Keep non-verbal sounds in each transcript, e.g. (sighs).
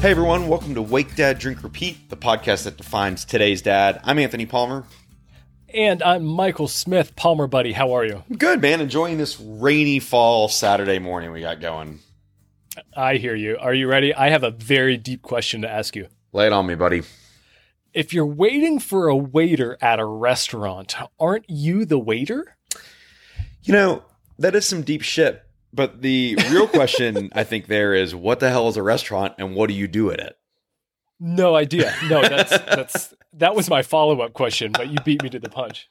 Hey everyone, welcome to Wake Dad Drink Repeat, the podcast that defines today's dad. I'm Anthony Palmer. And I'm Michael Smith. Palmer, buddy, how are you? Good, man. Enjoying this rainy fall Saturday morning we got going. I hear you. Are you ready? I have a very deep question to ask you. Lay it on me, buddy. If you're waiting for a waiter at a restaurant, aren't you the waiter? You know, that is some deep shit. But the real question (laughs) I think there is what the hell is a restaurant and what do you do at it? No idea. No, that's that's that was my follow up question, but you beat me to the punch.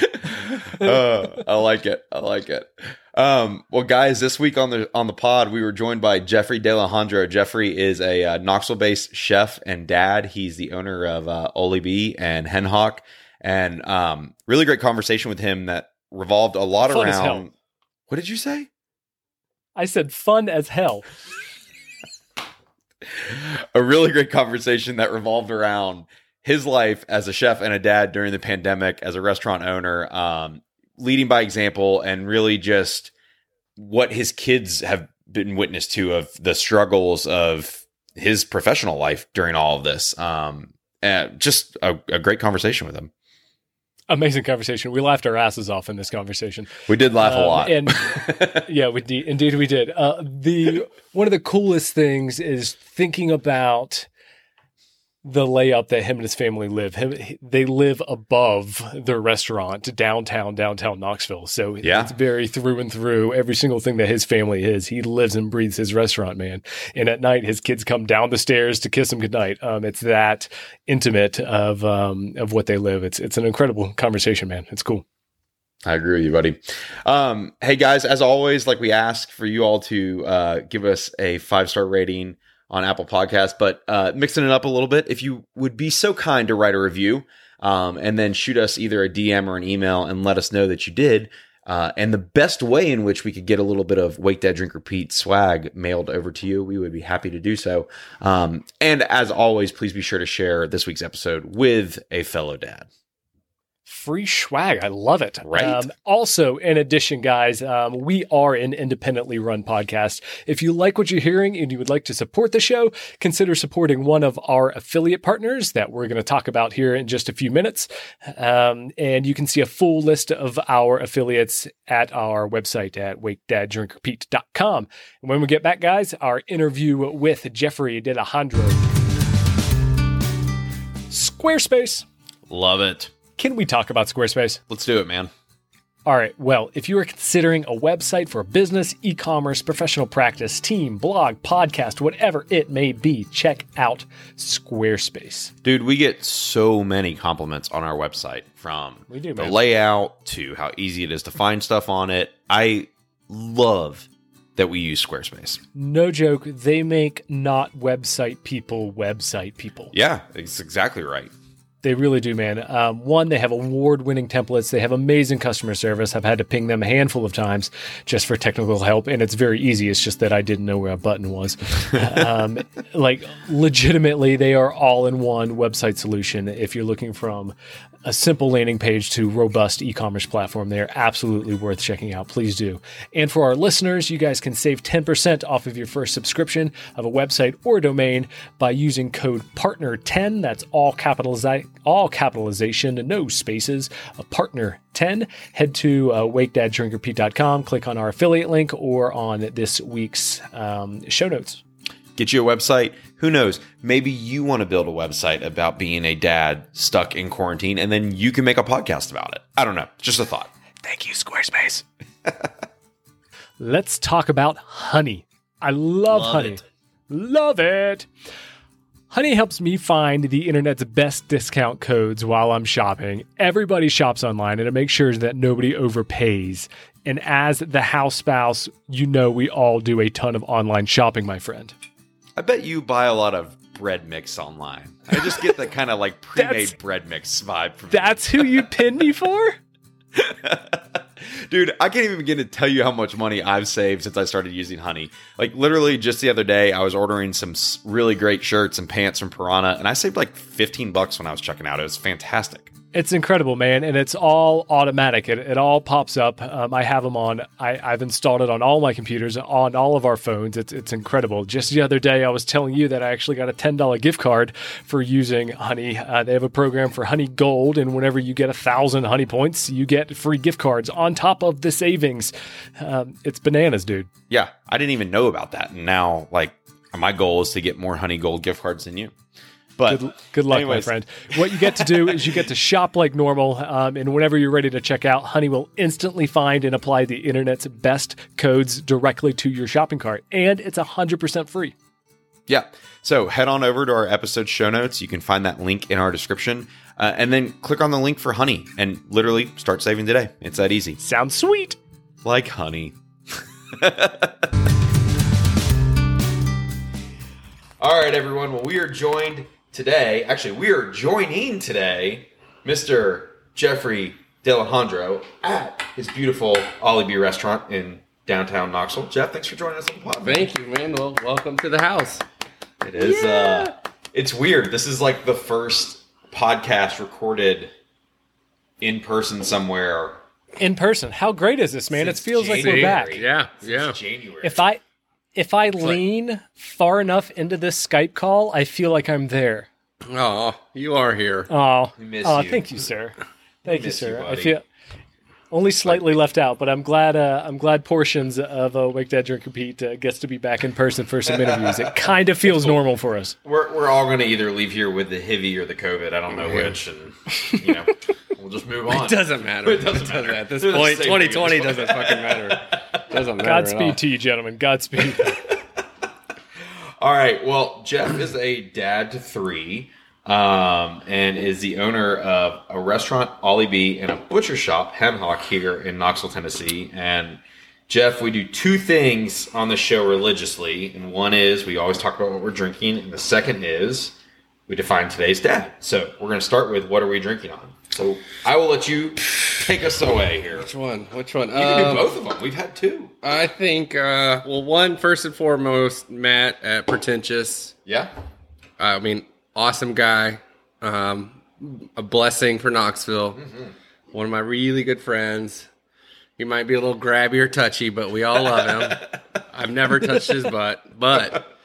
(laughs) uh, I like it. I like it. Um, well, guys, this week on the on the pod, we were joined by Jeffrey DeAlejandro. Jeffrey is a uh, Knoxville-based chef and dad. He's the owner of uh, OliBea and Henhawk, and um, really great conversation with him that revolved a lot Fun around. What did you say? I said fun as hell. a really great conversation that revolved around his life as a chef and a dad during the pandemic as a restaurant owner um, leading by example and really just what his kids have been witness to of the struggles of his professional life during all of this um, just a, a great conversation with him Amazing conversation. We laughed our asses off in this conversation. we did laugh a Um, lot and (laughs) yeah, we de- indeed we did. Uh, the one of the coolest things is thinking about the layup that him and his family live. Him, they live above their restaurant downtown, downtown Knoxville. So Yeah. it's very through and through. Every single thing that his family is, he lives and breathes his restaurant, man. And at night, his kids come down the stairs to kiss him goodnight. Um, it's that intimate of um, of what they live. It's it's an incredible conversation, man. It's cool. I agree with you, buddy. Um, hey guys, as always, like we ask for you all to uh, give us a five star rating on Apple Podcasts, but uh, mixing it up a little bit, if you would be so kind to write a review um, and then shoot us either a DM or an email and let us know that you did. Uh, and the best way in which we could get a little bit of Wake Dad Drink Repeat swag mailed over to you, we would be happy to do so. Um, and as always, please be sure to share this week's episode with a fellow dad. Free swag. I love it. Right. Um, also, in addition, guys, um, we are an independently run podcast. If you like what you're hearing and you would like to support the show, consider supporting one of our affiliate partners that we're going to talk about here in just a few minutes. Um, and you can see a full list of our affiliates at our website at wakedaddrinkrepeat.com. And when we get back, guys, our interview with Jeffrey DeAlejandro. Squarespace. Love it. Can we talk about Squarespace? Let's do it, man. All right. Well, if you are considering a website for a business, e commerce, professional practice, team, blog, podcast, whatever it may be, check out Squarespace. Dude, we get so many compliments on our website from We do, the man. layout to how easy it is to find stuff on it. I love that we use Squarespace. No joke, they make not website people website people. Yeah, it's exactly right. They really do, man. Um, one, they have award winning templates. They have amazing customer service. I've had to ping them a handful of times just for technical help, and it's very easy. It's just that I didn't know where a button was. (laughs) um, like, legitimately, they are all in one website solution. If you're looking from a simple landing page to robust e-commerce platform. They're absolutely worth checking out. Please do. And for our listeners you guys can save 10% off of your first subscription of a website or domain by using code partner 10 that's all capitaliza- all capitalization no spaces a partner 10 head to uh, wakedaddrinkrepeat.com click on our affiliate link or on this week's um, show notes. Get you a website. Who knows? Maybe you want to build a website about being a dad stuck in quarantine, and then you can make a podcast about it. I don't know. Just a thought. Thank you, Squarespace. (laughs) Let's talk about honey. I love, Love honey. it. Love it. Honey helps me find the internet's best discount codes while I'm shopping. Everybody shops online and it makes sure that nobody overpays. And as the house spouse, you know we all do a ton of online shopping, my friend. I bet you buy a lot of bread mix online. I just get the (laughs) kind of like pre-made bread mix vibe from That's who you pin me for? (laughs) Dude, I can't even begin to tell you how much money I've saved since I started using Honey. Like literally just the other day, I was ordering some really great shirts and pants from Piranha, and I saved like 15 bucks when I was checking out. It was fantastic. It's incredible, man, and it's all automatic. It, it all pops up. Um, I have them on. I, I've installed it on all my computers, on all of our phones. It's it's incredible. Just the other day, I was telling you that I actually got a ten dollar gift card for using Honey. Uh, they have a program for Honey Gold, and whenever you get a thousand Honey points, you get free gift cards on top of the savings. Um, it's bananas, dude. Yeah, I didn't even know about that. And now, like, my goal is to get more Honey Gold gift cards than you. But Good, good luck, anyways. my friend. What you get to do (laughs) is you get to shop like normal, um, and whenever you're ready to check out, Honey will instantly find and apply the internet's best codes directly to your shopping cart, and it's 100% free. Yeah. So head on over to our episode show notes. You can find that link in our description. Uh, and then click on the link for honey and literally start saving today. It's that easy. Sounds sweet. Like honey. (laughs) All right, everyone. Well, we are joined today. Actually, we are joining today Mr. Jeffrey DeAlejandro at his beautiful OliBea restaurant in downtown Knoxville. Jeff, thanks for joining us on the pod. man. Thank you, man. Well, welcome to the house. It is. Uh, it's weird. This is like the first podcast recorded in person somewhere. In person. How great is this, man? It Since feels like we're back. Yeah, since yeah. January. If I if I lean far enough into this Skype call, I feel like I'm there. Oh, you are here. Oh, miss oh, you. thank you, sir. (laughs) Thank you, miss you, sir. I feel only slightly left out, but I'm glad. Uh, I'm glad portions of uh, Wake Dad Drink Repeat uh, gets to be back in person for some interviews. It (laughs) kind of feels normal for us. we're we're all going to either leave here with the HIV or the COVID. I don't know which, and you know, we'll just move (laughs) on. It doesn't matter. It doesn't matter. At this They're point, same thing at 2020 doesn't fucking matter. Doesn't matter. Godspeed to you, gentlemen. Godspeed. (laughs) All right. Well, Jeff is a dad to three, um, and is the owner of a restaurant, OliBea, and a butcher shop, Henhawk, here in Knoxville, Tennessee. And Jeff, we do two things on the show religiously, and one is we always talk about what we're drinking, and the second is we define today's dad. So we're going to start with what are we drinking on. So I will let you take us away here. Which one? Which one? You can Um, do both of them. We've had two. I think, uh, well, one, first and foremost, Matt at Pretentious. Yeah. I mean, awesome guy. Um, a blessing for Knoxville. One of my really good friends. He might be a little grabby or touchy, but we all love him. (laughs) I've never touched his butt, but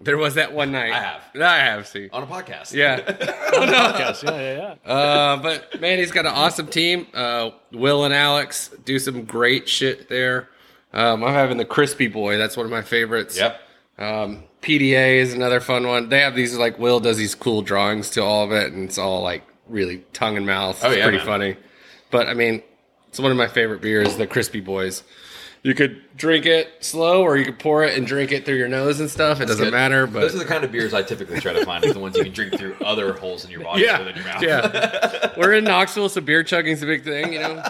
there was that one night. I have. I have, see. On a podcast. Yeah. (laughs) On a (laughs) podcast. Yeah, yeah, yeah. (laughs) Uh, but man, he's got an awesome team. Uh, Will and Alex do some great shit there. Um, I'm having the Crispy Boy. That's one of my favorites. Yep. Um, PDA is another fun one. They have these like Will does these cool drawings to all of it, and it's all like really tongue and mouth. Oh, yeah, pretty man. funny. But I mean, it's one of my favorite beers, the Crispy Boys. You could drink it slow, or you could pour it and drink it through your nose and stuff. It doesn't Good. matter. But those are the kind of beers I typically try to find. Is the ones you can drink through other holes in your body yeah, other than your mouth. yeah. (laughs) We're in Knoxville, so beer chugging's a big thing, you know.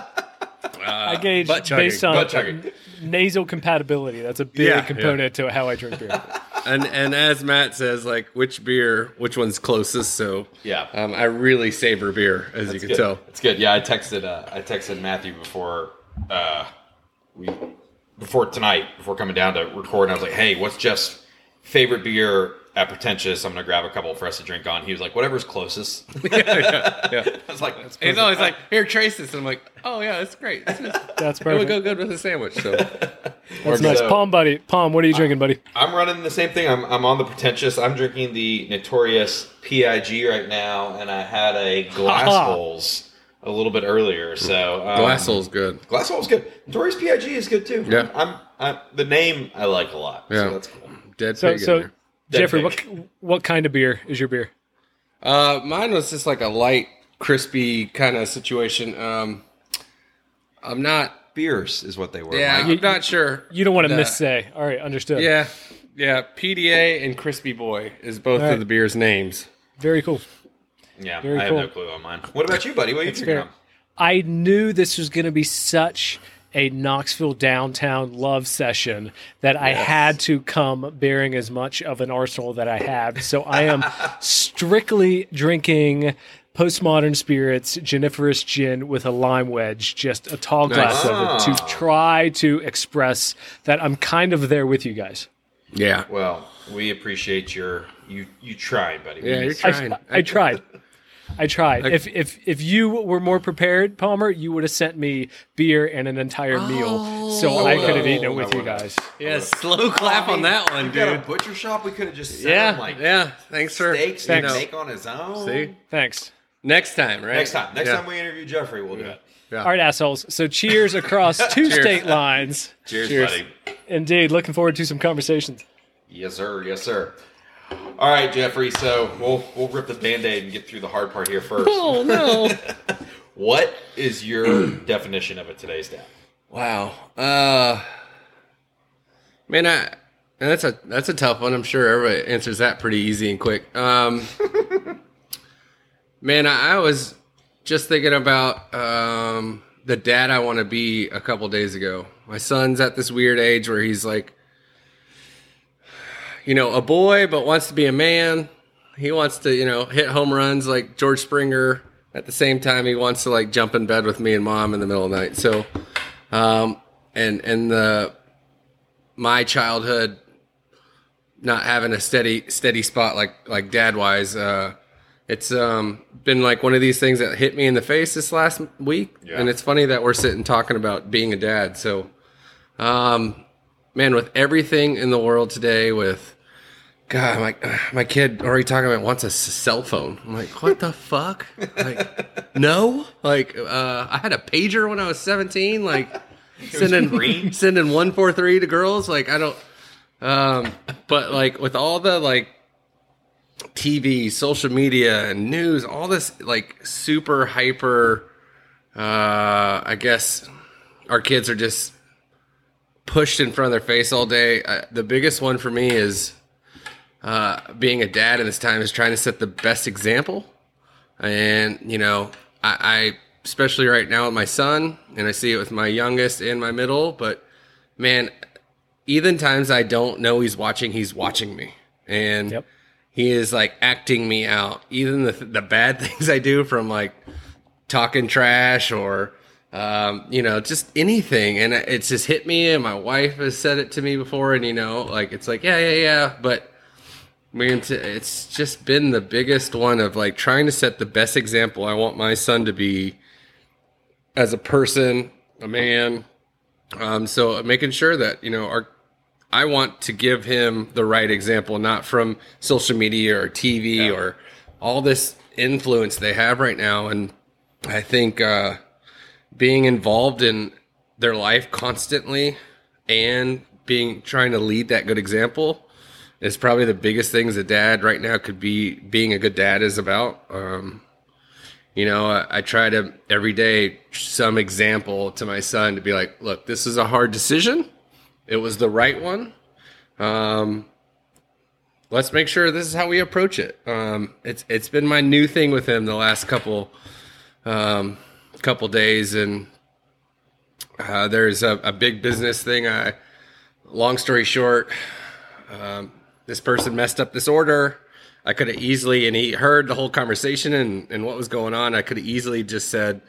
I gauge butt chugging, based on butt chugging. nasal compatibility. That's a big Yeah, component to how I drink beer. (laughs) and and as Matt says, like which beer, which one's closest. So Yeah. um, I really savor beer, as you can Good. tell. It's good. Yeah, I texted uh, I texted Matthew before uh, we before tonight before coming down to record. I was like, "Hey, what's Jeff's favorite beer at Pretentious? I'm gonna grab a couple for us to drink on." He was like, "Whatever's closest." (laughs) Yeah. yeah. (laughs) I was like, "That's He's always like, "Here, trace this." And I'm like, "Oh yeah, that's great. This is- That's It would go good with a sandwich." So (laughs) That's nice. So- Palm, buddy. Palm, what are you drinking, buddy? I'm running the same thing. I'm, I'm on the pretentious. I'm drinking the notorious PIG right now, and I had a glass Ha-ha. holes a little bit earlier. So um, glass hole's good. glass holes good. Notorious PIG is good too. Yeah. I'm, I'm the name I like a lot. Yeah. so that's cool. Dead So, pig in so there. Jeffrey, pig. what what kind of beer is your beer? Uh, mine was just like a light, crispy kind of situation. Um, I'm not. Beers is what they were. Yeah, Mike. I'm not sure. You don't want to miss say. All right, understood. Yeah, yeah. PDA and Crispy Boy is both All right. of the beer's names. Very cool. Yeah. very I have no clue on mine. What about you, buddy? What are you drinking fair. I knew this was going to be such a Knoxville downtown love session that I had to come bearing as much of an arsenal that I have. So I am (laughs) strictly drinking postmodern spirits, Juniferous gin with a lime wedge, just a tall glass of it to ah. try to express that I'm kind of there with you guys. Yeah, Well, we appreciate your you you tried, buddy. Yeah. You're trying. I, I tried. (laughs) I tried. if if if you were more prepared, Palmer, you would have sent me beer and an entire meal, so oh. I could have eaten it with you guys. Yeah, slow clap on that one, We got a dude. butcher shop. We could have just sent Yeah, him like yeah. Thanks for steaks you know. make on his own. See, Thanks. next time, right? Next time, next Yeah. time we interview Jeffrey, we'll do it. Yeah. All right, assholes. So cheers across two (laughs) state lines. Cheers, Cheers. buddy. Indeed, looking forward to some conversations. Yes, sir. Yes, sir. All right, Jeffrey. So we'll we'll rip the band-aid and get through the hard part here first. (laughs) Oh no! (laughs) What is your (clears throat) definition of a today's dad? wow. Uh, man, I and that's a that's a tough one. I'm sure everybody answers that pretty easy and quick. Um, (laughs) man, I, I was just thinking about um the dad I want to be a couple days ago. My son's at this weird age where he's like, you know, a boy but wants to be a man. He wants to, you know, hit home runs like George Springer. At the same time, he wants to like jump in bed with me and mom in the middle of the night. So, um, and and the my childhood not having a steady steady spot like like dad wise, uh, it's um been like one of these things that hit me in the face this last week. Yeah. And it's funny that we're sitting talking about being a dad. So, um, man, with everything in the world today, with God, my my kid already talking about wants a cell phone. I'm like, what the (laughs) fuck? Like, no. Like, uh, I had a pager when I was 17. Like, (laughs) sending green? (laughs) sending one four three to girls. Like, I don't. Um, but like with all the like TV, social media, and news, all this like super hyper. Uh, I guess our kids are just pushed in front of their face all day. Uh, the biggest one for me is uh, being a dad in this time is trying to set the best example. And, you know, I, I, especially right now with my son, and I see it with my youngest and my middle, but man, even times I don't know he's watching, he's watching me. And Yep. he is like acting me out. Even the, the bad (laughs) things I do from like talking trash or um, you know just anything and it's just hit me and my wife has said it to me before and you know like it's like yeah yeah yeah but man it's just been the biggest one of like trying to set the best example i want my son to be as a person a man um, so making sure that you know our I want to give him the right example, not from social media or TV or all this influence they have right now. And I think uh, being involved in their life constantly and being trying to lead that good example is probably the biggest things a dad right now could be being a good dad is about. Um, you know, I, I try to every day some example to my son to be like, look, this is a hard decision. It was the right one. Um, let's make sure this is how we approach it. Um, it's it's been my new thing with him the last couple um, couple days, and uh, there's a, a big business thing. I, long story short, um, this person messed up this order. I could have easily, and he heard the whole conversation and, and what was going on. I could have easily just said,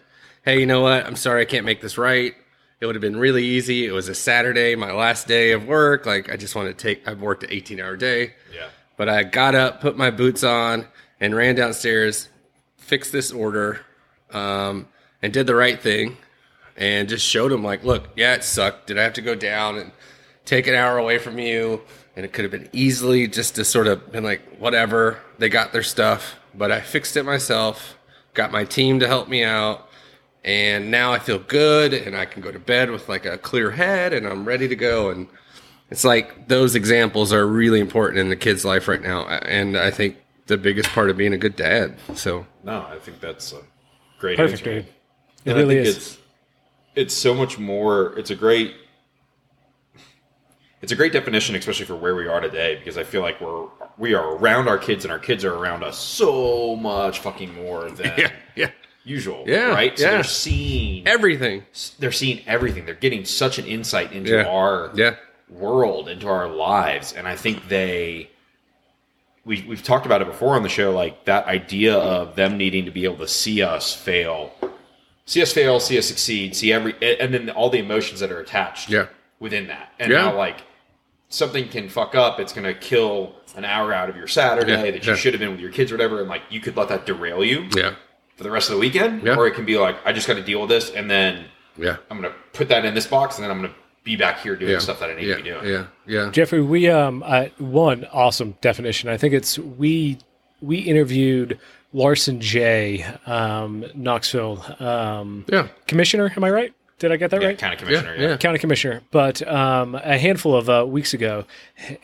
Hey, you know what? I'm sorry I can't make this right. It would have been really easy. It was a Saturday, my last day of work. Like, I just want to take, I've worked an 18 hour day. Yeah. But I got up, put my boots on, and ran downstairs, fixed this order, um, and did the right thing, and just showed him like, look, yeah, it sucked. Did I have to go down and take an hour away from you? And it could have been easily just to sort of been like, whatever. They got their stuff, but I fixed it myself. Got my team to help me out, and now I feel good, and I can go to bed with like a clear head, and I'm ready to go. And it's like those examples are really important in the kid's life right now, and I think the biggest part of being a good dad. So No, I think that's a great Perfect, answer. dude. It And really I think is. It's, it's so much more. It's a great. It's a great definition, especially for where we are today, because I feel like we're we are around our kids, and our kids are around us so much fucking more than (laughs) yeah, yeah, usual. Yeah, right. So yeah. they're seeing everything. they're seeing everything. They're getting such an insight into Yeah. our Yeah, world, into our lives, and I think they. We, we've talked about it before on the show, like that idea of them needing to be able to see us fail, see us fail, see us succeed, see every, and then all the emotions that are attached Yeah. within that. And Yeah. now, like, something can fuck up, it's going to kill an hour out of your Saturday Yeah, that you yeah. should have been with your kids or whatever, and like you could let that derail you Yeah. for the rest of the weekend, Yeah. or it can be like I just got to deal with this, and then Yeah. I'm going to put that in this box, and then I'm going to be back here doing Yeah. stuff that I need yeah. to be doing. Yeah. Yeah. Jeffrey, we um uh, one awesome definition. I think it's we we interviewed Larsen Jay, um, Knoxville um, Yeah. commissioner. Am I right? Did I get that Yeah, right? county commissioner. Yeah. Yeah. Yeah. county commissioner, but um, a handful of uh, weeks ago,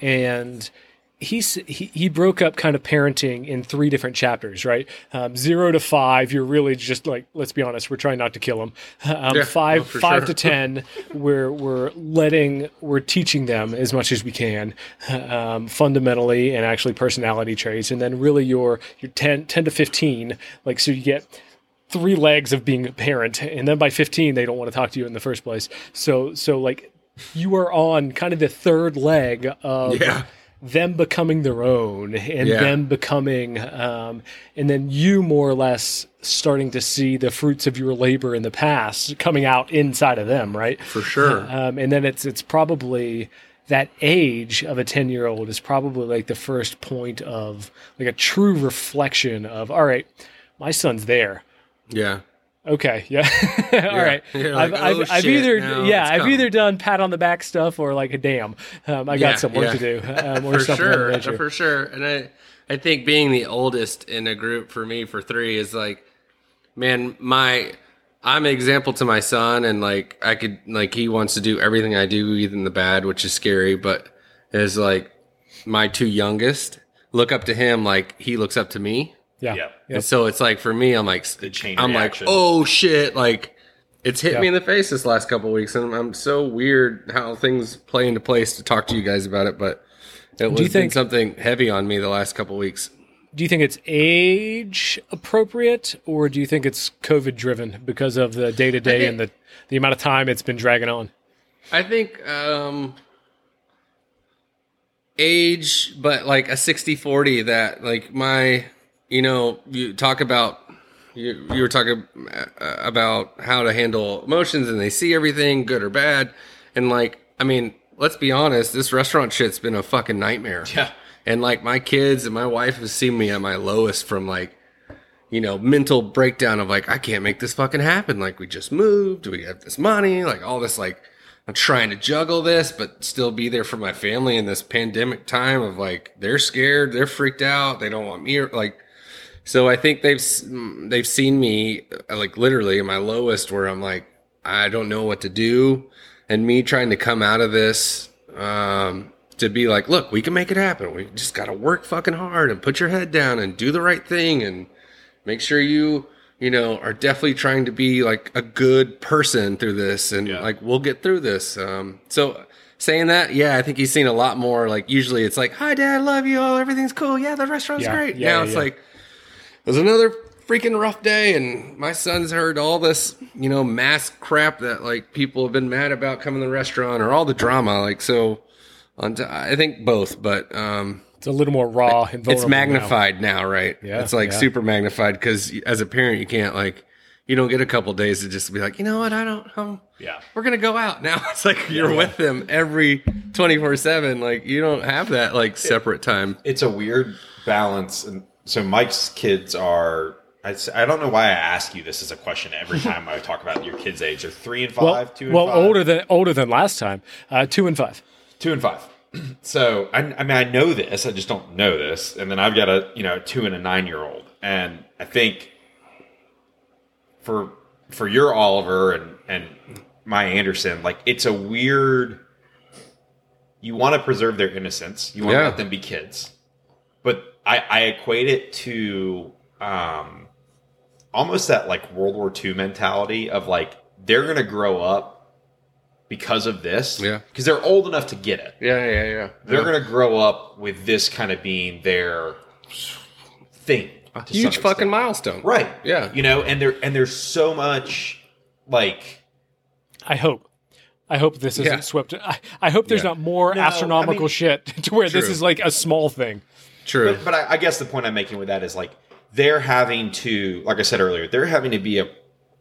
and he's he, he broke up kind of parenting in three different chapters, right? Um, zero to five, you're really just like, let's be honest, we're trying not to kill them. (laughs) Um, Yeah, five for five sure. to ten, (laughs) we're we're letting we're teaching them as much as we can, (laughs) um, fundamentally and actually personality traits, and then really your your 10, 10 to fifteen, like so you get three legs of being a parent and then by 15 they don't want to talk to you in the first place so so like you are on kind of the third leg of Yeah. them becoming their own and Yeah. them becoming um, and then you more or less starting to see the fruits of your labor in the past coming out inside of them right For sure. um, and then it's it's probably that age of a 10 year old is probably like the first point of like a true reflection of all right my son's there Yeah. Okay, yeah, (laughs) all right. (laughs) You're I've, like, I've, "Oh, I've either now yeah, I've come." either done pat on the back stuff or like a damn, um, I got Yeah, some work yeah. to do, (laughs) um, or for something of that sure, for sure. And I, I think being the oldest in a group for me for three is like, man, my, I'm an example to my son, and like I could like he wants to do everything I do, even the bad, which is scary. But is like my two youngest look up to him like he looks up to me. Yeah, Yeah. yeah. And so it's like for me, I'm like, The chain I'm reaction. like, oh shit, like it's hit Yeah. me in the face this last couple of weeks, and I'm so weird how things play into place to talk to you guys about it, but it was you been think- something heavy on me the last couple of weeks. Do you think it's age appropriate, or do you think it's COVID driven because of the day to day and the the amount of time it's been dragging on? I think um age, but like a 60-40 that like my, you know, you talk about you, you were talking uh, about how to handle emotions and they see everything good or bad. And like i mean let's be honest this restaurant shit's been a fucking nightmare. Yeah. and like my kids and my wife have seen me at my lowest from like you know mental breakdown of like i can't make this fucking happen. Like we just moved we have this money like all this like i'm trying to juggle this but still be there for my family in this pandemic time of like they're scared they're freaked out they don't want me like so I think they've mm, they've seen me uh, like literally my lowest where I'm like I don't know what to do, and me trying to come out of this um, to be like, look, we can make it happen. We just got to work fucking hard and put your head down and do the right thing and make sure you you know are definitely trying to be like a good person through this and Yeah. like we'll get through this. Um, so. Saying that, yeah, I think he's seen a lot more. Like usually, it's like, "Hi, Dad, love you. Oh, everything's cool. Yeah, the restaurant's Yeah, great." yeah, now it's like, it was another freaking rough day and my son's heard all this you know mask crap that like people have been mad about coming to the restaurant or all the drama like so on t- i think both but um It's a little more raw and vulnerable it's magnified now, right? Yeah, it's like yeah. super magnified because as a parent you can't like you don't get a couple days to just be like you know what? I don't um, Yeah. we're gonna go out now. (laughs) It's like you're with them every 24 7 like you don't have that like separate time. It's a weird balance and so mike's kids are—I don't know why i ask you this as a question every (laughs) time i talk about your kids age. They're three and five Well, two and well, five. older than older than last time. Uh, two and five. two and five. (clears throat) So I, I mean i know this i just don't know this and then i've got a you know two and a nine year old and i think for for your oliver and and my anderson like it's a weird you want to preserve their innocence you want to let them be kids but i i equate it to um almost that like world war ii mentality of like they're gonna grow up because of this Yeah. because they're old enough to get it yeah yeah yeah they're going to grow up with this kind of being their thing. to huge fucking milestone right? Yeah. you know, and there and there's so much like I hope. I hope this isn't Yeah. swept. I, I hope there's Yeah. not more No, I astronomical mean- shit (laughs) to where this is like a small thing. True But, but I, I guess the point I'm making with that is like they're having to, like I said earlier, they're having to be a,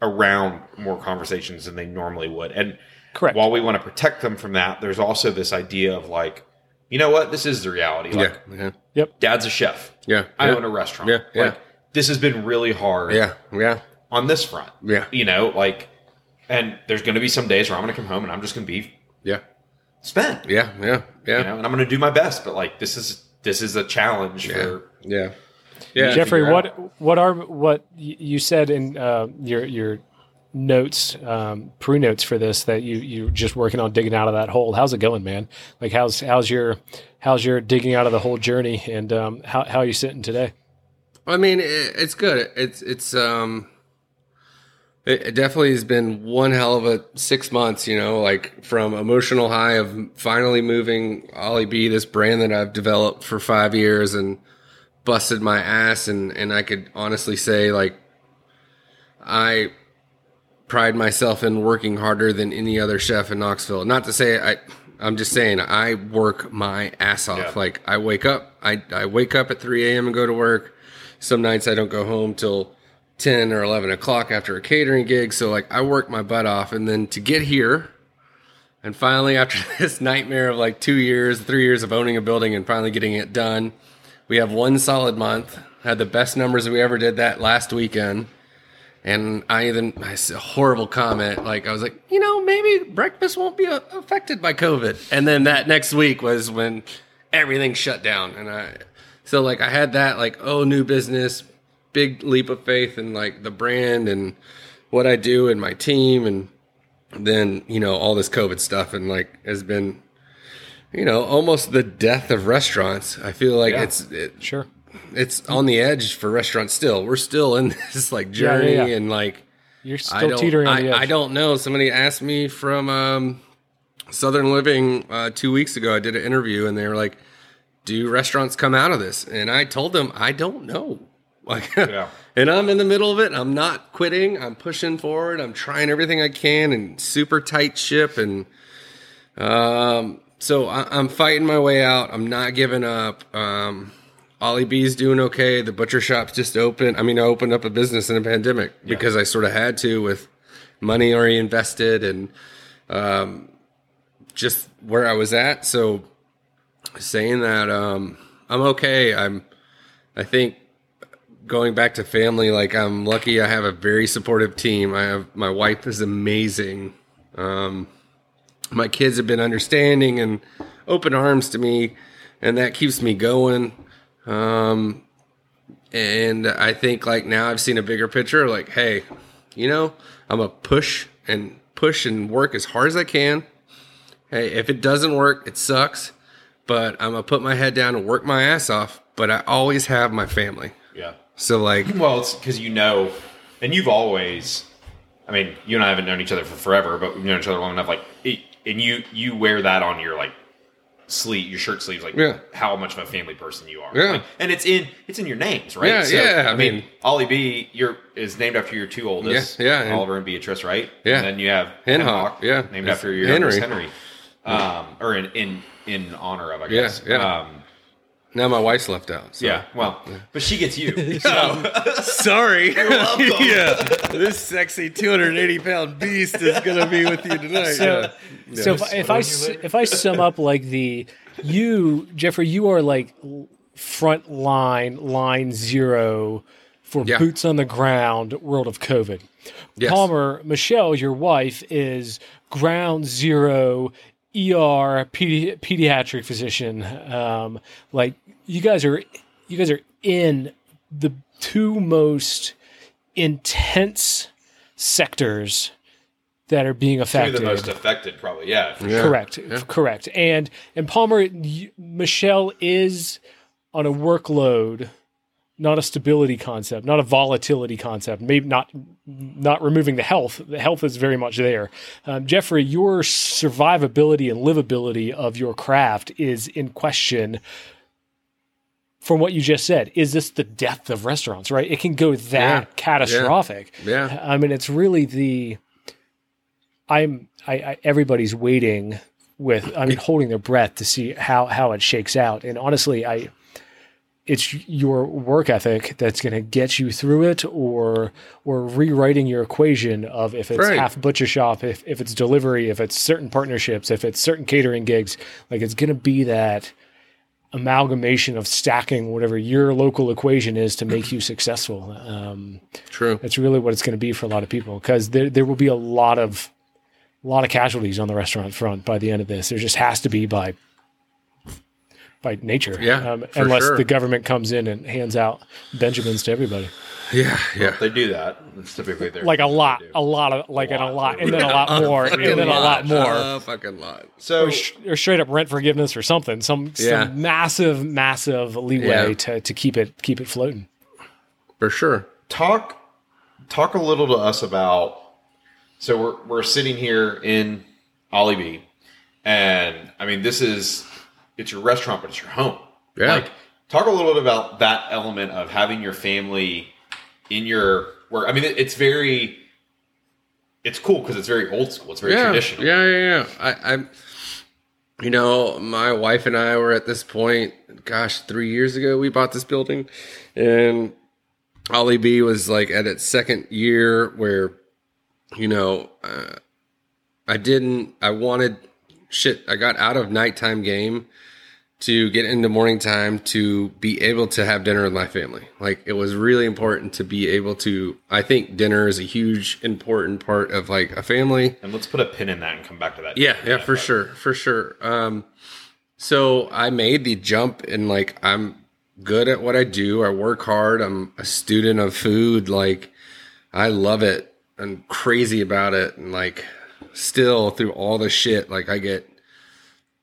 around more conversations than they normally would. And Correct. while we want to protect them from that, there's also this idea of like you know what? This is the reality. Like, yeah, yeah, dad's a chef. yeah. I yeah. own a restaurant. Yeah, yeah. Like, this has been really hard yeah, yeah, on this front. Yeah. You know, like, and there's going to be some days where I'm going to come home and I'm just going to be yeah, spent. yeah, yeah, yeah, You know, and I'm going to do my best. But like, this is this is a challenge yeah, for. yeah. Yeah, Jeffrey, what what are what you said in uh, your your notes, um, pre notes for this that you you're just working on digging out of that hole? How's it going, man? Like how's how's your how's your digging out of the whole journey, and um, how how are you sitting today? I mean, it, it's good. It's it's um, it, it definitely has been one hell of a six months. You know, like from emotional high of finally moving OliBea, this brand that I've developed for five years, and busted my ass, and and I could honestly say like, I pride myself in working harder than any other chef in Knoxville. Not to say I. I'm just saying I work my ass off. Yeah. Like I wake up, I, I wake up at 3 a.m. and go to work. Some nights I don't go home till 10 or 11 o'clock after a catering gig. So like I work my butt off. And then to get here and finally after (laughs) this nightmare of like two years, three years of owning a building and finally getting it done, we have one solid month. Had the best numbers we ever did that last weekend. And I even a horrible comment. Like I was like, you know, maybe breakfast won't be uh, affected by COVID. And then that next week was when everything shut down. And I, so like I had that like, oh, new business, big leap of faith in like the brand and what I do and my team, and then you know all this COVID stuff and like has been, you know, almost the death of restaurants. I feel like Yeah. it's it, Sure. it's on the edge for restaurants still. We're still in (laughs) this like journey yeah, yeah. and like You're I still don't teetering I. I don't know. Somebody asked me from um, Southern Living uh, two weeks ago. I did an interview and they were like, "Do restaurants come out of this?" And I told them I don't know. Like, (laughs) Yeah. and I'm in the middle of it. I'm not quitting. I'm pushing forward. I'm trying everything I can and super tight ship and um, so I, I'm fighting my way out. I'm not giving up. Um, OliBea's doing okay. The butcher shop's just open. I mean, I opened up a business in a pandemic because I sort of had to with money already invested and um, just where I was at. So saying that um, I'm okay. I'm. I think going back to family, like I'm lucky. I have a very supportive team. I have my wife is amazing. Um, my kids have been understanding and open arms to me, and that keeps me going. Um, and I think like now I've seen a bigger picture. Like, hey, you know, I'm a push and push and work as hard as I can. Hey, if it doesn't work, it sucks. But I'm gonna put my head down and work my ass off. But I always have my family. Yeah. So like, Well, it's because you know, and you've always. I mean, you and I haven't known each other for forever, but we've known each other long enough. Like, it, and you you wear that on your like sleeve, your shirt sleeves, like Yeah. how much of a family person you are. Yeah. Like, and it's in it's in your names, right? Yeah, yeah, I, I mean, mean- OliBea, your is named after your two oldest, Yeah, yeah, and- Oliver and Beatrice, right? Yeah. And then you have Henhawk, yeah. named It's after your Henry. Henry, um, or in in in honor of, I Yeah, guess. yeah. Um, now my wife's left out. So. yeah. Well, but she gets you. (laughs) So (laughs) Sorry. (laughs) yeah. This sexy 280 pound beast is going to be with you tonight. So, so if, if I s- if I sum up like the you Jeffrey, you are like front line line zero for Yeah. boots on the ground world of COVID. Yes. Palmer Michelle, your wife, is ground zero ER pedi- pediatric physician. Um, like you guys are you guys are in the two most intense sectors that are being Two affected. of the most affected, probably. Yeah, for Yeah. Correct. Correct. And and Palmer, y- Michelle is on a workload, not a stability concept, not a volatility concept. Maybe not not removing the health. The health is very much there. Um, Jeffrey, your survivability and livability of your craft is in question. From what you just said, is this the death of restaurants? Right? It can go that Yeah. catastrophic. Yeah. I mean, it's really the. I'm. I, I everybody's waiting with. I mean, holding their breath to see how how it shakes out. And honestly, I. It's your work ethic that's going to get you through it, or or rewriting your equation of if it's Right. half butcher shop, if if it's delivery, if it's certain partnerships, if it's certain catering gigs. Like it's going to be that amalgamation of stacking whatever your local equation is to make you successful. Um, True. that's really what it's going to be for a lot of people because there there will be a lot of a lot of casualties on the restaurant front by the end of this. There just has to be by by nature, Yeah, um, for unless sure. the government comes in and hands out Benjamins to everybody, Yeah, yeah. If they do that, it's typically their like a lot, a lot of like and a lot. lot, and then a lot (laughs) more, and then a lot more. A fucking lot. So or, sh- or straight up rent forgiveness or something. Some, Yeah. some massive, massive leeway Yeah. to, to keep it keep it floating. For sure. talk talk a little to us about so we're we're sitting here in Ollie B and I mean this is it's your restaurant but it's your home. Yeah. Like talk a little bit about that element of having your family in your work. I mean it, it's very it's cool because it's very old school. It's very yeah, traditional. Yeah, yeah, yeah. I, I'm, you know, my wife and I were at this point. Gosh, three years ago we bought this building, and OliBea was like at its second year where, you know, uh, I didn't. I wanted shit. I got out of nighttime game to get into morning time to be able to have dinner with my family. Like it was really important to be able to. I think dinner is a huge important part of like a family. And let's put a pin in that and come back to that. Yeah, yeah, for sure, for sure. Um, so I made the jump, and like I'm good at what I do. I work hard. I'm a student of food. Like I love it. I'm crazy about it, and like still through all the shit, like I get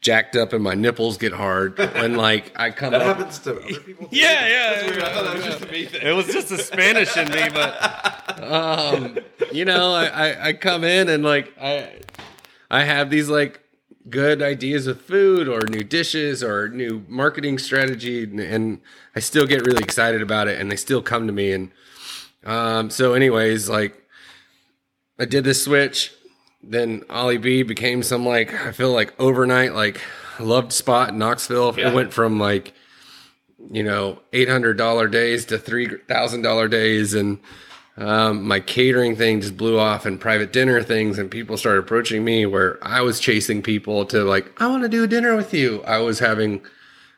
jacked up and my nipples get hard when like I (laughs) come That up. happens to other (laughs) people. too? Yeah, yeah, That's weird. I thought that was just a me thing. it was just a Spanish in me, but um, you know, I, I, I come in and like I I have these like good ideas of food or new dishes or new marketing strategy, and, and I still get really excited about it, and they still come to me, and um, so anyways, like I did this switch. Then OliBea became some like I feel like overnight like loved spot in Knoxville. Yeah. It went from like you know eight hundred dollar days to three thousand dollar days, and um, my catering thing just blew off, and private dinner things, and people started approaching me where I was chasing people to like I want to do a dinner with you. I was having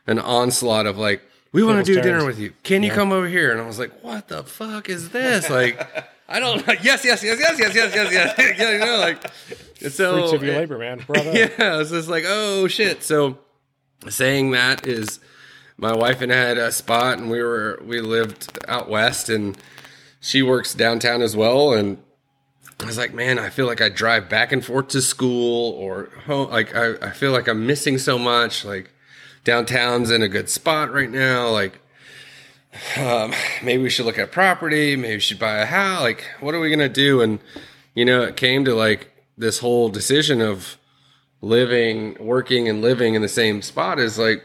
an onslaught of like we want to do dinner with you. Can you come over here? And I was like, what the fuck is this? Like. (laughs) I don't know. (laughs) Yes, yes, yes, yes, yes, yes, yes, yes. (laughs) yeah, you know, like it's so. Fruits of your labor, man. Bravo. (laughs) Yeah, it's just like, oh shit. So saying that is my wife and I had a spot and we were we lived out west and she works downtown as well and I was like, man, I feel like I drive back and forth to school or home. Like, I, I feel like I'm missing so much. Like, downtown's in a good spot right now. Like, um, maybe we should look at property. Maybe we should buy a house. Like, what are we gonna do? And you know, it came to like this whole decision of living, working, and living in the same spot. Is like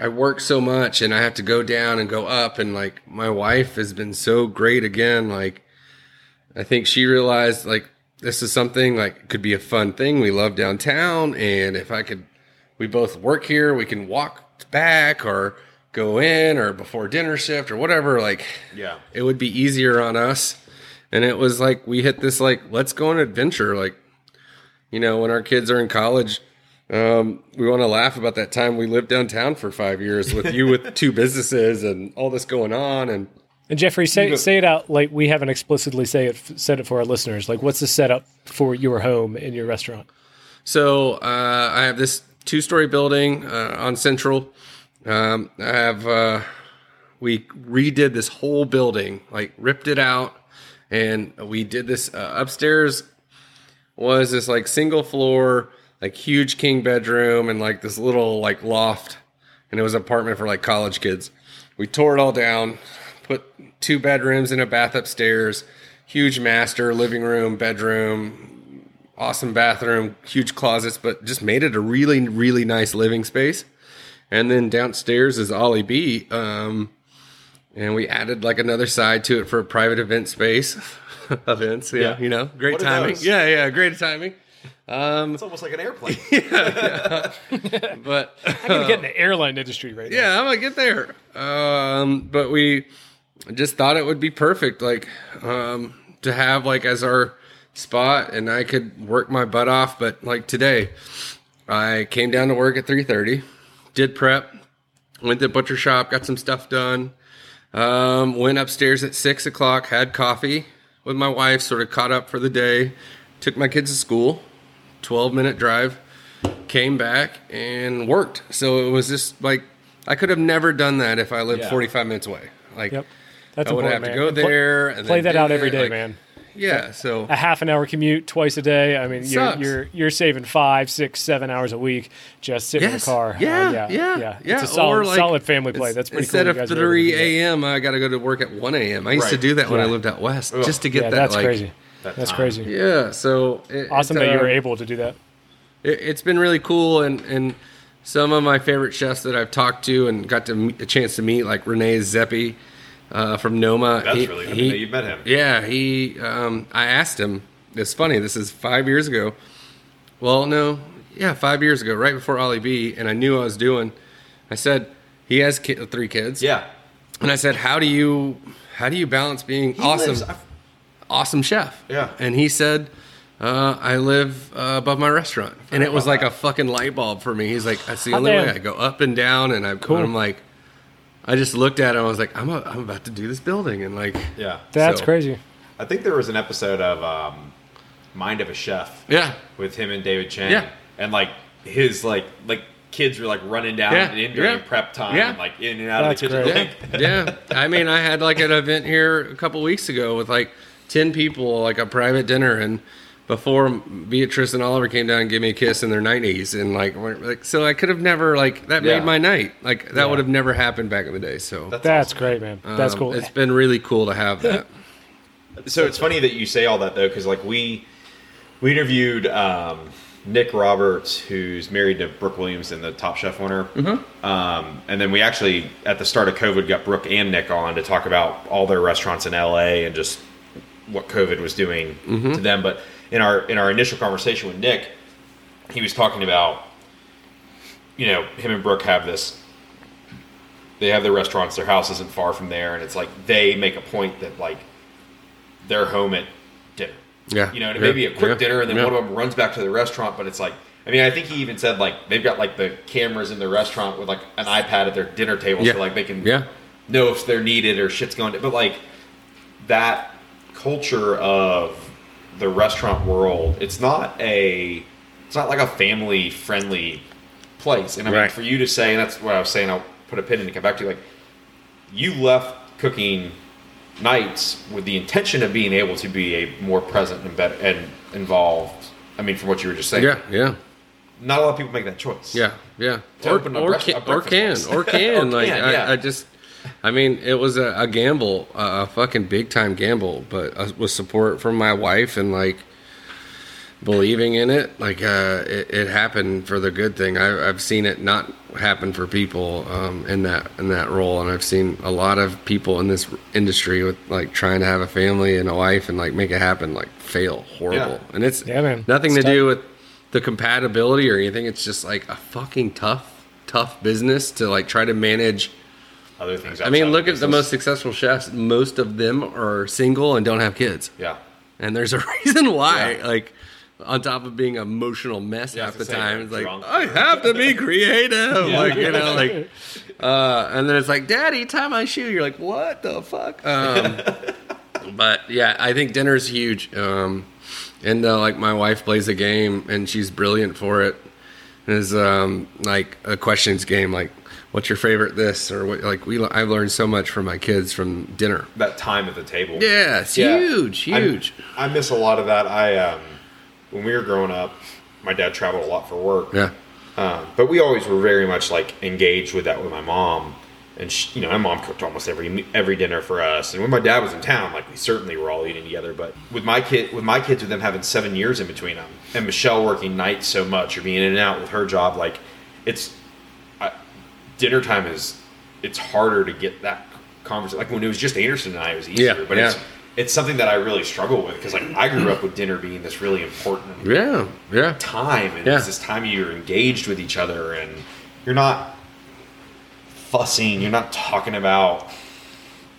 I work so much, and I have to go down and go up. And like my wife has been so great again. Like I think she realized like this is something like could be a fun thing. We love downtown, and if I could, we both work here. We can walk back or go in or before dinner shift or whatever. Like, Yeah. it would be easier on us. And it was like we hit this like let's go on an adventure. Like, you know, when our kids are in college, um, we want to laugh about that time we lived downtown for five years with you with two (laughs) businesses and all this going on and. And Jeffrey, say say it out like we haven't explicitly say it said it for our listeners. Like, what's the setup for your home and your restaurant? So uh, I have this two-story building uh, on Central. Um, I have uh, we redid this whole building, like ripped it out, and we did this uh, upstairs. Was this like single floor, like huge king bedroom, and like this little like loft, and it was an apartment for like college kids. We tore it all down, put two bedrooms and a bath upstairs, huge master living room, bedroom, awesome bathroom, huge closets, but just made it a really, really nice living space. And then downstairs is OliBea. Um, and we added like another side to it for a private event space. (laughs) Events, yeah, Yeah. you know, great What timing. those? Yeah, yeah, great timing. Um, It's almost like an airplane. (laughs) (laughs) but I'm gonna get in the airline industry right now. yeah, I'm gonna get there. Um, but we just thought it would be perfect, like um, to have like as our spot, and I could work my butt off. But like today, I came down to work at 3:30, did prep, Went to the butcher shop, got some stuff done. Um, went upstairs at six o'clock, had coffee with my wife, sort of caught up for the day. Took my kids to school, twelve minute drive. Came back and worked. So it was just like I could have never done that if I lived Yeah. forty five minutes away. Like Yep. That's I would have to go there and play then that out every day, like- man. Yeah. So A half an hour commute twice a day. I mean, you're, you're you're saving five, six, seven hours a week just sitting Yes. in the car. Yeah, Uh, yeah, yeah, yeah. It's a solid, like, solid family play. That's pretty Instead cool. of you guys were able to three a.m., I got to go to work at one a.m. I used to do that when I lived out west, Ugh. just to get Yeah, that. that's like, crazy. That That's crazy. Yeah, so it, Awesome it's, that you uh, were able to do that. it, it's been really cool, and and some of my favorite chefs that I've talked to and got to meet, a chance to meet, like René Redzepi uh, from Noma. That's He- really good he- you met him. Yeah, he. Um, I asked him. It's funny. This is five years ago. Well, no, yeah, five years ago, right before OliBea, and I knew I was doing. I said he has ki- three kids. Yeah. And I said, "How do you how do you balance being He awesome lives- awesome chef?" Yeah. And he said, uh, "I live uh, above my restaurant," and it was like a fucking light bulb for me. He's like, "That's the only way I go up and down," and I Cool. and I'm like, I just looked at it. and I was like, "I'm a, I'm about to do this building," and like, Yeah. That's So- crazy. I think there was an episode of um, Mind of a Chef yeah, with him and David Chang. Yeah. And like his like like kids were like running down Yeah, and in during yeah. prep time Yeah. and like in and out That's of the kitchen. great. (laughs) yeah, Like, yeah. I mean, I had like an event here a couple weeks ago with like ten people, like a private dinner, and before Beatrice and Oliver came down and gave me a kiss in their nineties, and like, like, so I could have never like that Yeah. made my night. Like that Yeah. would have never happened back in the day. So That's That's awesome. great, man. That's um, cool. It's been really cool to have that. (laughs) So it's funny that you say all that though, because like we we interviewed um, Nick Roberts, who's married to Brooke Williamson and the Top Chef winner, mm-hmm. um, and then we actually at the start of COVID got Brooke and Nick on to talk about all their restaurants in LA and just what COVID was doing to them. But in our in our initial conversation with Nick, he was talking about you know him and Brooke have this they have their restaurants their house isn't far from there and it's like they make a point that like they're home at dinner Yeah. you know and it Yeah. may be a quick Yeah. dinner and then Yeah. one of them runs back to the restaurant but it's like i mean i think he even said like they've got like the cameras in the restaurant with like an ipad at their dinner table Yeah. so like they can Yeah. know if they're needed or shit's going but like that culture of the restaurant world it's not a it's not like a family friendly place and i mean Right. for you to say and that's what i was saying i'll put a pin in and come back to you, like you left cooking nights with the intention of being able to be a more present and better and involved i mean from what you were just saying Yeah, yeah, not a lot of people make that choice yeah, yeah. To Or, open a or, rest- can, or can, (laughs) or can. Or like can, I. I just, I mean, it was a, a gamble, a, a fucking big time gamble, but uh, with support from my wife and like believing in it, like uh, it, it happened for the good thing. I, I've seen it not happen for people um, in that in that role, and I've seen a lot of people in this industry with like trying to have a family and a wife and like make it happen, like fail horrible, Yeah. and it's Yeah, man. nothing It's to tough. do with the compatibility or anything. It's just like a fucking tough, tough business to like try to manage. Other things I mean, look at the most successful chefs. Most of them are single and don't have kids, yeah and there's a (laughs) reason why. Yeah. Like, on top of being an emotional mess Yeah, half the time, it's like. I have to be creative. Like you know, like, (laughs) uh, and then it's like, Daddy, tie my shoe. You're like, what the fuck? Um, (laughs) but yeah, I think dinner's huge. Um, and uh, like my wife plays a game and she's brilliant for it. Is um, like a questions game, like what's your favorite this or what? Like we, I've learned so much from my kids from dinner. that time at the table Yeah, it's Yeah. huge, huge. I, miss a lot of that. I um, when we were growing up, my dad traveled a lot for work. yeah, Um, but we always were very much like engaged with that with my mom, and she, you know, my mom cooked almost every every dinner for us. And when my dad was in town, like we certainly were all eating together. But with my kid, with my kids, with them having seven years in between them, and Michelle working nights so much or being in and out with her job, like it's I, dinner time is it's harder to get that conversation. Like when it was just Anderson and I, it was easier. Yeah, but it's yeah. it's something that I really struggle with because like I grew up with dinner being this really important yeah, yeah. time and Yeah. it's this time you're engaged with each other and you're not fussing you're not talking about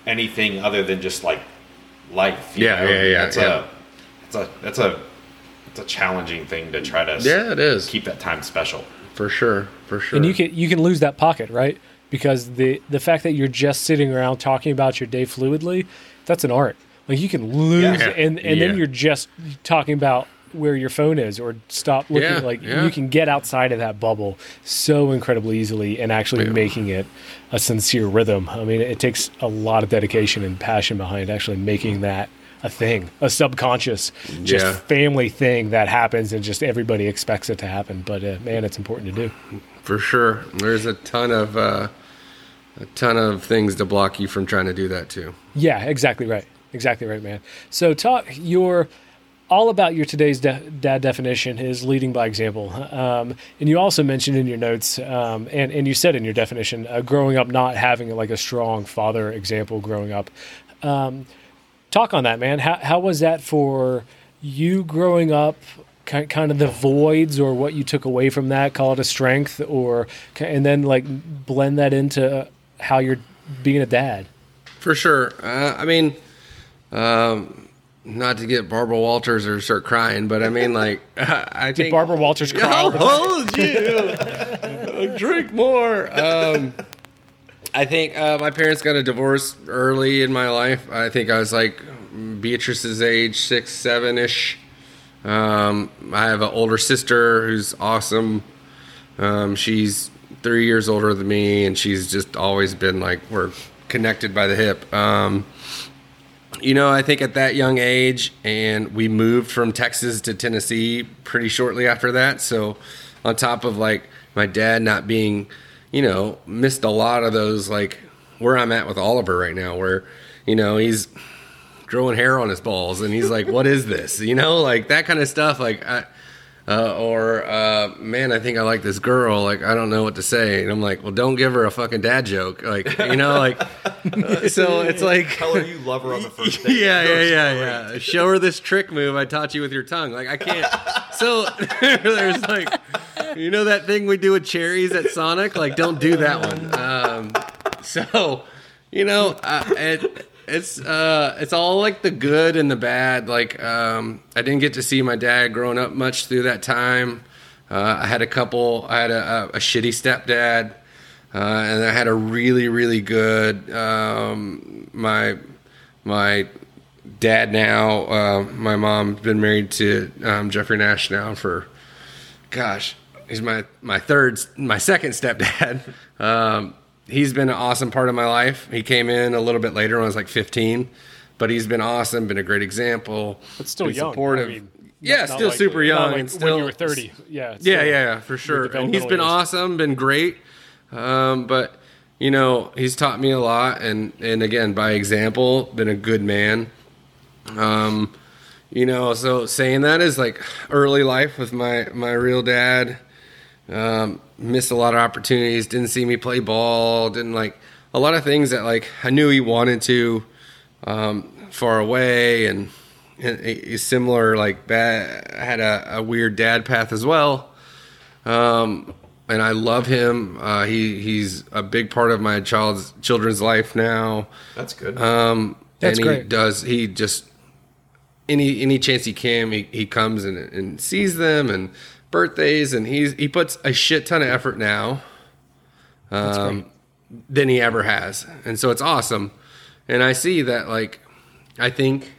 anything other than just like life Yeah, know? yeah, yeah, that's yeah. a that's a that's a it's a challenging thing to try to Yeah, it is keep that time special for sure, for sure. And you can you can lose that pocket, right? because the the fact that you're just sitting around talking about your day fluidly, that's an art. Like you can lose, Yeah. and and Yeah. then you're just talking about where your phone is or stop looking Yeah, like yeah. you can get outside of that bubble so incredibly easily and actually making it a sincere rhythm i mean it takes a lot of dedication and passion behind actually making that a thing a subconscious just Yeah. family thing that happens and just everybody expects it to happen but uh, man it's important to do For sure. There's a ton of uh, a ton of things to block you from trying to do that too. Yeah, exactly right. Exactly right, man. So talk your all about your today's de- dad definition is leading by example. Um, and you also mentioned in your notes, um, and, and you said in your definition, uh, growing up not having like a strong father example growing up. Um, talk on that, man. How, how was that for you growing up? Kind of the voids, or what you took away from that, call it a strength, or and then like blend that into how you're being a dad. For sure. Uh, I mean, um, not to get Barbara Walters or start crying, but I mean, like, (laughs) I Did think Barbara Walters cry? (laughs) I'll hold you. Drink more. Um, I think uh, my parents got a divorce early in my life. I think I was like Beatrice's age, six, seven ish. Um, I have an older sister who's awesome. Um, she's three years older than me, and she's just always been like we're connected by the hip. Um, you know, I think at that young age, and we moved from Texas to Tennessee pretty shortly after that. So, on top of like my dad not being, you know, missed a lot of those, like where I'm at with Oliver right now, where, you know, he's growing hair on his balls and he's like, what is this? You know, like that kind of stuff. Like, I, uh, or uh, man, I think I like this girl. Like, I don't know what to say. And I'm like, well, don't give her a fucking dad joke. Like, you know, like, uh, (laughs) so it's like, Tell her you love her on the (laughs) first date. yeah, yeah, yeah, yeah. Show her this trick move I taught you with your tongue. Like I can't. So (laughs) there's like, you know that thing we do with cherries at Sonic? Like, don't do that one. Um, so, you know, uh, it, it's uh, it's all like the good and the bad. Like, um, I didn't get to see my dad growing up much through that time. Uh, I had a couple. I had a, a, a shitty stepdad. Uh, and I had a really, really good um, my my dad now. Uh, my mom's been married to um, Jeffrey Nash now for, gosh, he's my my third, my second stepdad. (laughs) Um, he's been an awesome part of my life. He came in a little bit later when I was like 15, but he's been awesome. Been a great example. But still young. Supportive. I mean, yeah, not still like- super not young. like and when still you were 30. Yeah. yeah, still- yeah, yeah, for sure. And he's been age. awesome, been great. Um, but you know, he's taught me a lot, and and again, by example, been a good man. Um, you know, so saying that is like early life with my my real dad. Um, missed a lot of opportunities. Didn't see me play ball. Didn't like a lot of things that like I knew he wanted to. Um, far away and, and a, a similar like bad, had a, a weird dad path as well. Um, and I love him. Uh, he he's a big part of my child's children's life now. That's good. Um, That's and he great. does he just any any chance he can he, he comes and, and sees them and birthdays and he's he puts a shit ton of effort now um, than he ever has. And so it's awesome. And I see that like I think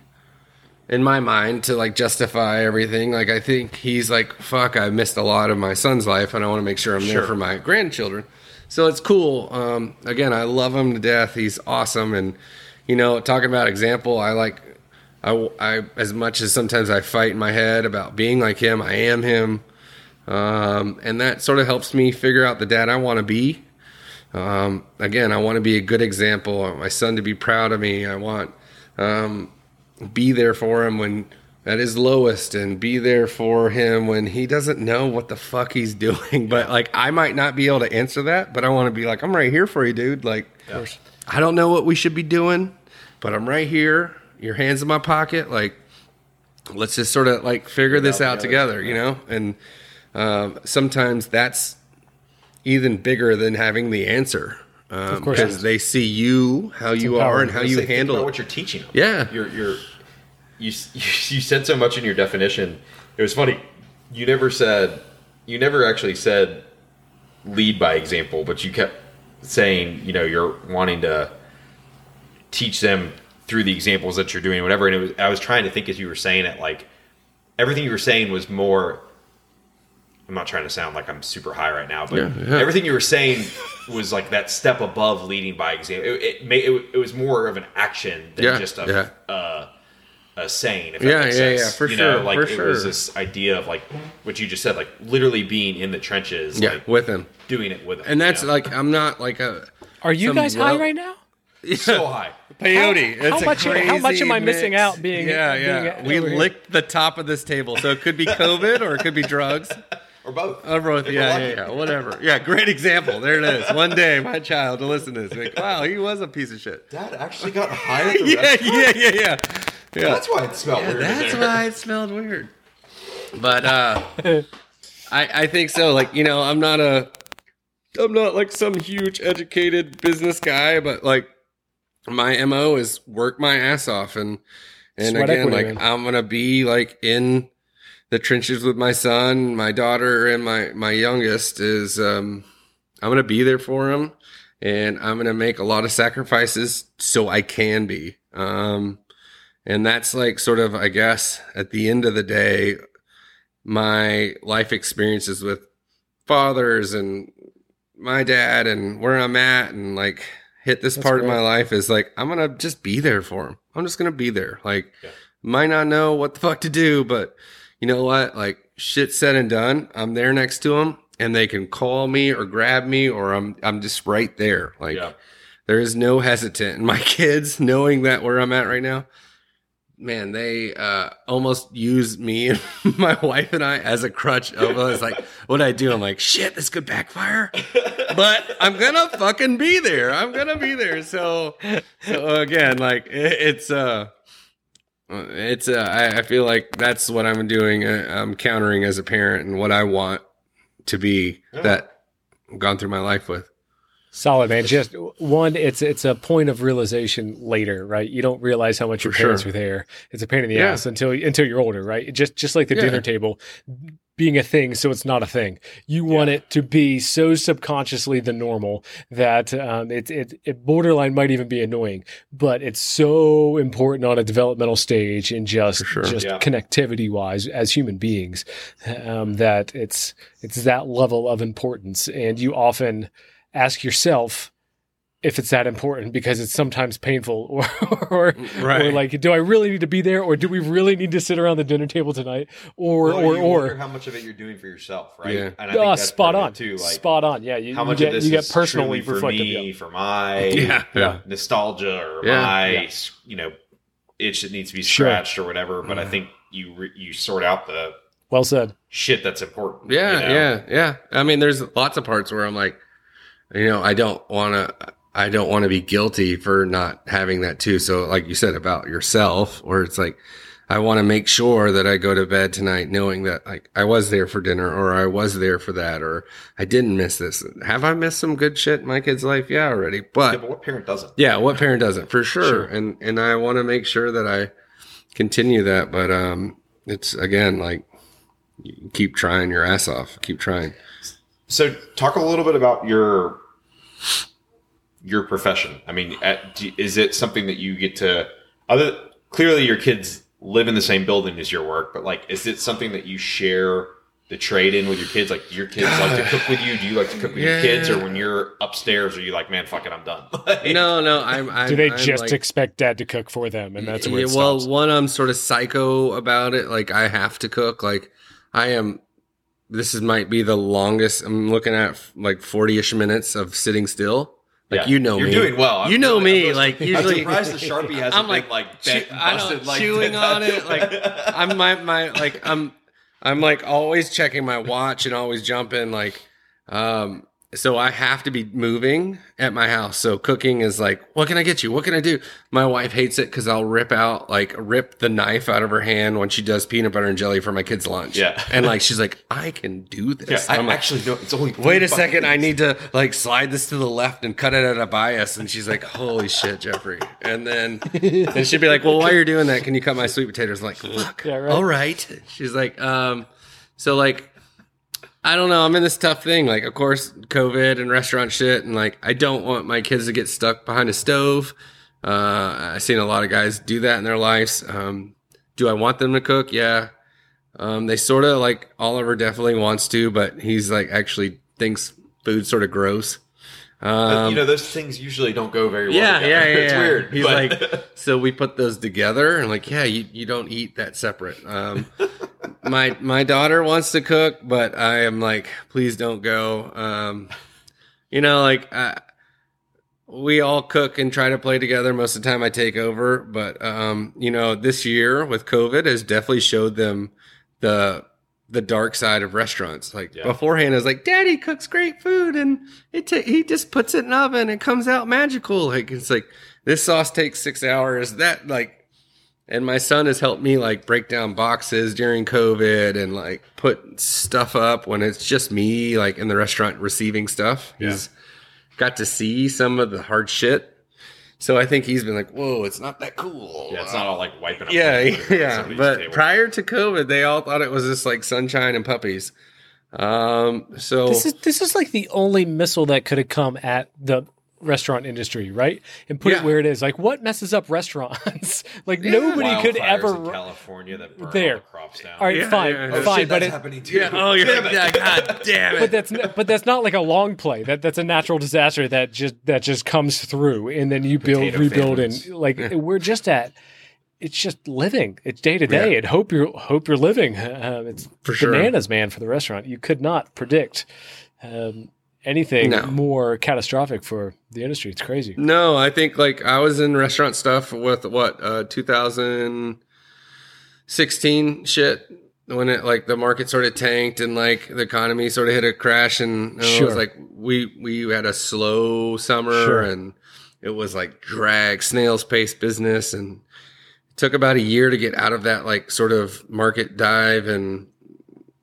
in my mind to like justify everything like I think he's like fuck I missed a lot of my son's life and I want to make sure I'm there for my grandchildren. So it's cool. Um, again I love him to death. He's awesome. And you know talking about example I like I, I as much as sometimes I fight in my head about being like him I am him um, and that sort of helps me figure out the dad I want to be um, again, I want to be a good example. I want my son to be proud of me. I want um, be there for him when at his lowest, and be there for him when he doesn't know what the fuck he's (laughs) doing. But like, I might not be able to answer that, but I want to be like, I'm right here for you, dude. Like, I don't know what we should be doing, but I'm right here. Your hands in my pocket. Like, let's just sort of like figure this out together, you know. And um, sometimes that's even bigger than having the answer. Um, because they see you, how you are, and how you gonna think handle about it. what you're teaching. Yeah. you're you're you (laughs) you said so much in your definition. It was funny. You never said you never actually said lead by example, but you kept saying, you know, you're wanting to teach them through the examples that you're doing, whatever. And it was, I was trying to think as you were saying it, like everything you were saying was more. I'm not trying to sound like I'm super high right now, but Yeah, yeah. everything you were saying was like that step above leading by example. It, it, may, it, it was more of an action than Yeah, just a, yeah. uh, a saying. If that Yeah, makes yeah, sense. yeah, for you Know, sure, like for it was this idea of like what you just said, like literally being in the trenches, Yeah, like with him. doing it with them. And that's you know? like I'm not like a Are you some guys high right now? (laughs) so high. peyote. How- how It's a much- how much am I crazy missing mix. out being- Yeah, being yeah. we over here? licked the top of this table, so it could be COVID or it could be drugs. (laughs) Or both. Or both. If Yeah, yeah, yeah. Whatever. Yeah, great example. There it is. One day, my child to listen to this, like, wow, he was a piece of shit. Dad actually got high at the (laughs) Yeah, restaurant. yeah, yeah, yeah. Yeah. That's why it smelled weird. That's why it smelled weird. But uh (laughs) I I think so. Like, you know, I'm not a I'm not like some huge educated business guy, but like my MO is work my ass off and and Sweat again, like. I'm gonna be like in the trenches with my son, my daughter, and my my youngest is um I'm gonna be there for him and I'm gonna make a lot of sacrifices so I can be. Um and that's like sort of, I guess, at the end of the day, my life experiences with fathers and my dad and where I'm at and like hit this That's part of my life is like, I'm going to just be there for him. I'm just going to be there. Like, Yeah. might not know what the fuck to do, but you know what? Like, shit said and done. I'm there next to them and they can call me or grab me or I'm, I'm just right there. Like, Yeah. there is no hesitant. And (laughs) my kids, knowing that where I'm at right now, man, they uh, almost use me (laughs) and my wife and I as a crutch. Of us, like, what I do? I'm like, shit, this could backfire, (laughs) but I'm gonna fucking be there. I'm gonna be there. So, so again, like, it, it's uh. It's uh, I, I feel like that's what I'm doing. Uh, I'm countering as a parent and what I want to be Yeah. that I've gone through my life with. Solid man. Just one, it's it's a point of realization later, right? You don't realize how much your For parents sure. were there. It's a pain in the Yeah. ass until until you're older, right? Just just like the Yeah. dinner table being a thing, so it's not a thing. You want it to be so subconsciously the normal that um, it, it it borderline might even be annoying, but it's so important on a developmental stage and just sure. just Yeah. connectivity wise as human beings um, that it's it's that level of importance, and you often ask yourself if it's that important because it's sometimes painful (laughs) or or, Right. or like do I really need to be there or do we really need to sit around the dinner table tonight or Well, or you or how much of it you're doing for yourself, right? Yeah. And I ah, that's spot on too. Like spot on yeah you, how you much get of this you get is personally truly for me, yeah. for my (laughs) Yeah, yeah. nostalgia or Yeah, my yeah. you know itch that needs to be Sure. scratched or whatever. But I think you re- you sort out the well said shit that's important. Yeah, you know? yeah, yeah. I mean, there's lots of parts where I'm like, you know, I don't want to, I don't want to be guilty for not having that too. So, like you said about yourself, where it's like, I want to make sure that I go to bed tonight knowing that like I was there for dinner or I was there for that or I didn't miss this. Have I missed some good shit in my kid's life? Yeah, already. Yeah, But but what parent doesn't? yeah, what parent doesn't? For sure. Sure. And and I want to make sure that I continue that. But um, it's again like you keep trying your ass off. Keep trying. So, talk a little bit about your your profession. I mean, uh, at, is it something that you get to? Other clearly, your kids live in the same building as your work, but like, is it something that you share the trade in with your kids? Like, do your kids like to cook with you? Do you like to cook with your kids, or when you're upstairs, are you like, man, fuck it, I'm done? (laughs) Like- No, no. I'm. I'm do they I'm just like- expect dad to cook for them and that's where Yeah, it well, stops one, I'm sort of psycho about it. Like I have to cook. Like I am. This is might be the longest. I'm looking at like 40 ish minutes of sitting still. Like Yeah. you know me. you're me. doing well. I'm You know really- me. (laughs) I'm like I'm usually. surprised the sharpie hasn't I'm been like, like chew- bent, I know, busted, like chewing (laughs) on it. Like I'm my my like I'm I'm like always checking my watch and always jumping like um so I have to be moving at my house. So cooking is like, what can I get you? What can I do? My wife hates it because I'll rip out like rip the knife out of her hand when she does peanut butter and jelly for my kids' lunch. Yeah. and like she's like, I can do this. Yeah, I I'm like, actually no. It's only Wait a three second, I need to like slide this to the left and cut it at a bias. And she's like, Holy shit, Jeffrey. And then and she'd be like, Well, while you're doing that, can you cut my sweet potatoes? I'm like, fuck. Yeah, right. All right. She's like, um, so like I don't know. I'm in this tough thing. Like, of course, COVID and restaurant shit, and like, I don't want my kids to get stuck behind a stove. Uh, I've seen a lot of guys do that in their lives. Um, do I want them to cook? Yeah. Um, they sort of like Oliver definitely wants to, but he's like actually thinks food sort of gross. Um, you know, those things usually don't go very well. yeah, together. yeah, yeah. It's yeah. weird. He's but- like, (laughs) so we put those together, and like, yeah, you, you don't eat that separate. Um, my my daughter wants to cook, but I am like, please don't go. Um, you know, like uh, we all cook and try to play together. Most of the time, I take over, but um, you know, this year with COVID has definitely showed them the the dark side of restaurants. Like Yeah. beforehand, I was like, "Daddy cooks great food, and it ta- he just puts it in the oven, and it comes out magical." Like it's like this sauce takes six hours. That like, and my son has helped me like break down boxes during COVID and like put stuff up when it's just me like in the restaurant receiving stuff. He's got to see some of the hard shit. So I think he's been like, "Whoa, it's not that cool." yeah, it's not all like wiping up. Yeah, the food at yeah. But table. prior to COVID, they all thought it was just like sunshine and puppies. Um, so This is this is like the only missile that could have come at the restaurant industry, right? And put Yeah. it where it is. Like what messes up restaurants? (laughs) like nobody could Wildfires in ever California that burn There. all the crops down. All right, Yeah, fine, yeah, yeah. fine, Shit, but that's it, happening too. yeah, oh, you're like, yeah, God damn it. but that's but that's not like a long play. That that's a natural disaster that just that just comes through, and then you build, Potato rebuild, famines. and like we're just at. It's just living. It's day to day, and hope you're hope you're living. Um, (laughs) it's For sure. bananas, man, for the restaurant. You could not predict um, anything No. more catastrophic for the industry. It's crazy. No, I think like I was in restaurant stuff with what uh 2016 shit when it like the market sort of tanked and like the economy sort of hit a crash and, and it Sure. was like we we had a slow summer Sure. and it was like drag snail's pace business and it took about a year to get out of that like sort of market dive and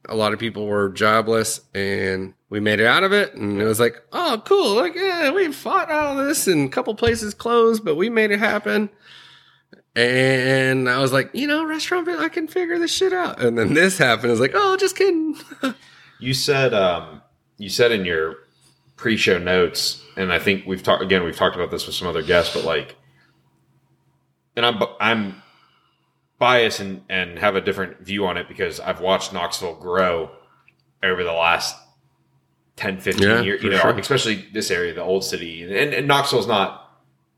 a lot of people were jobless and we made it out of it and it was like oh cool like yeah we fought all this and a couple places closed but we made it happen and i was like you know restaurant i can figure this shit out and then this happened i was like oh just kidding (laughs) You said um, you said in your pre-show notes, and I think we've talked again. We've talked about this with some other guests, but like, and I'm I'm biased and and have a different view on it because I've watched Knoxville grow over the last 10, 15 Yeah, years. You know, sure. especially this area, the old city, and, and Knoxville's not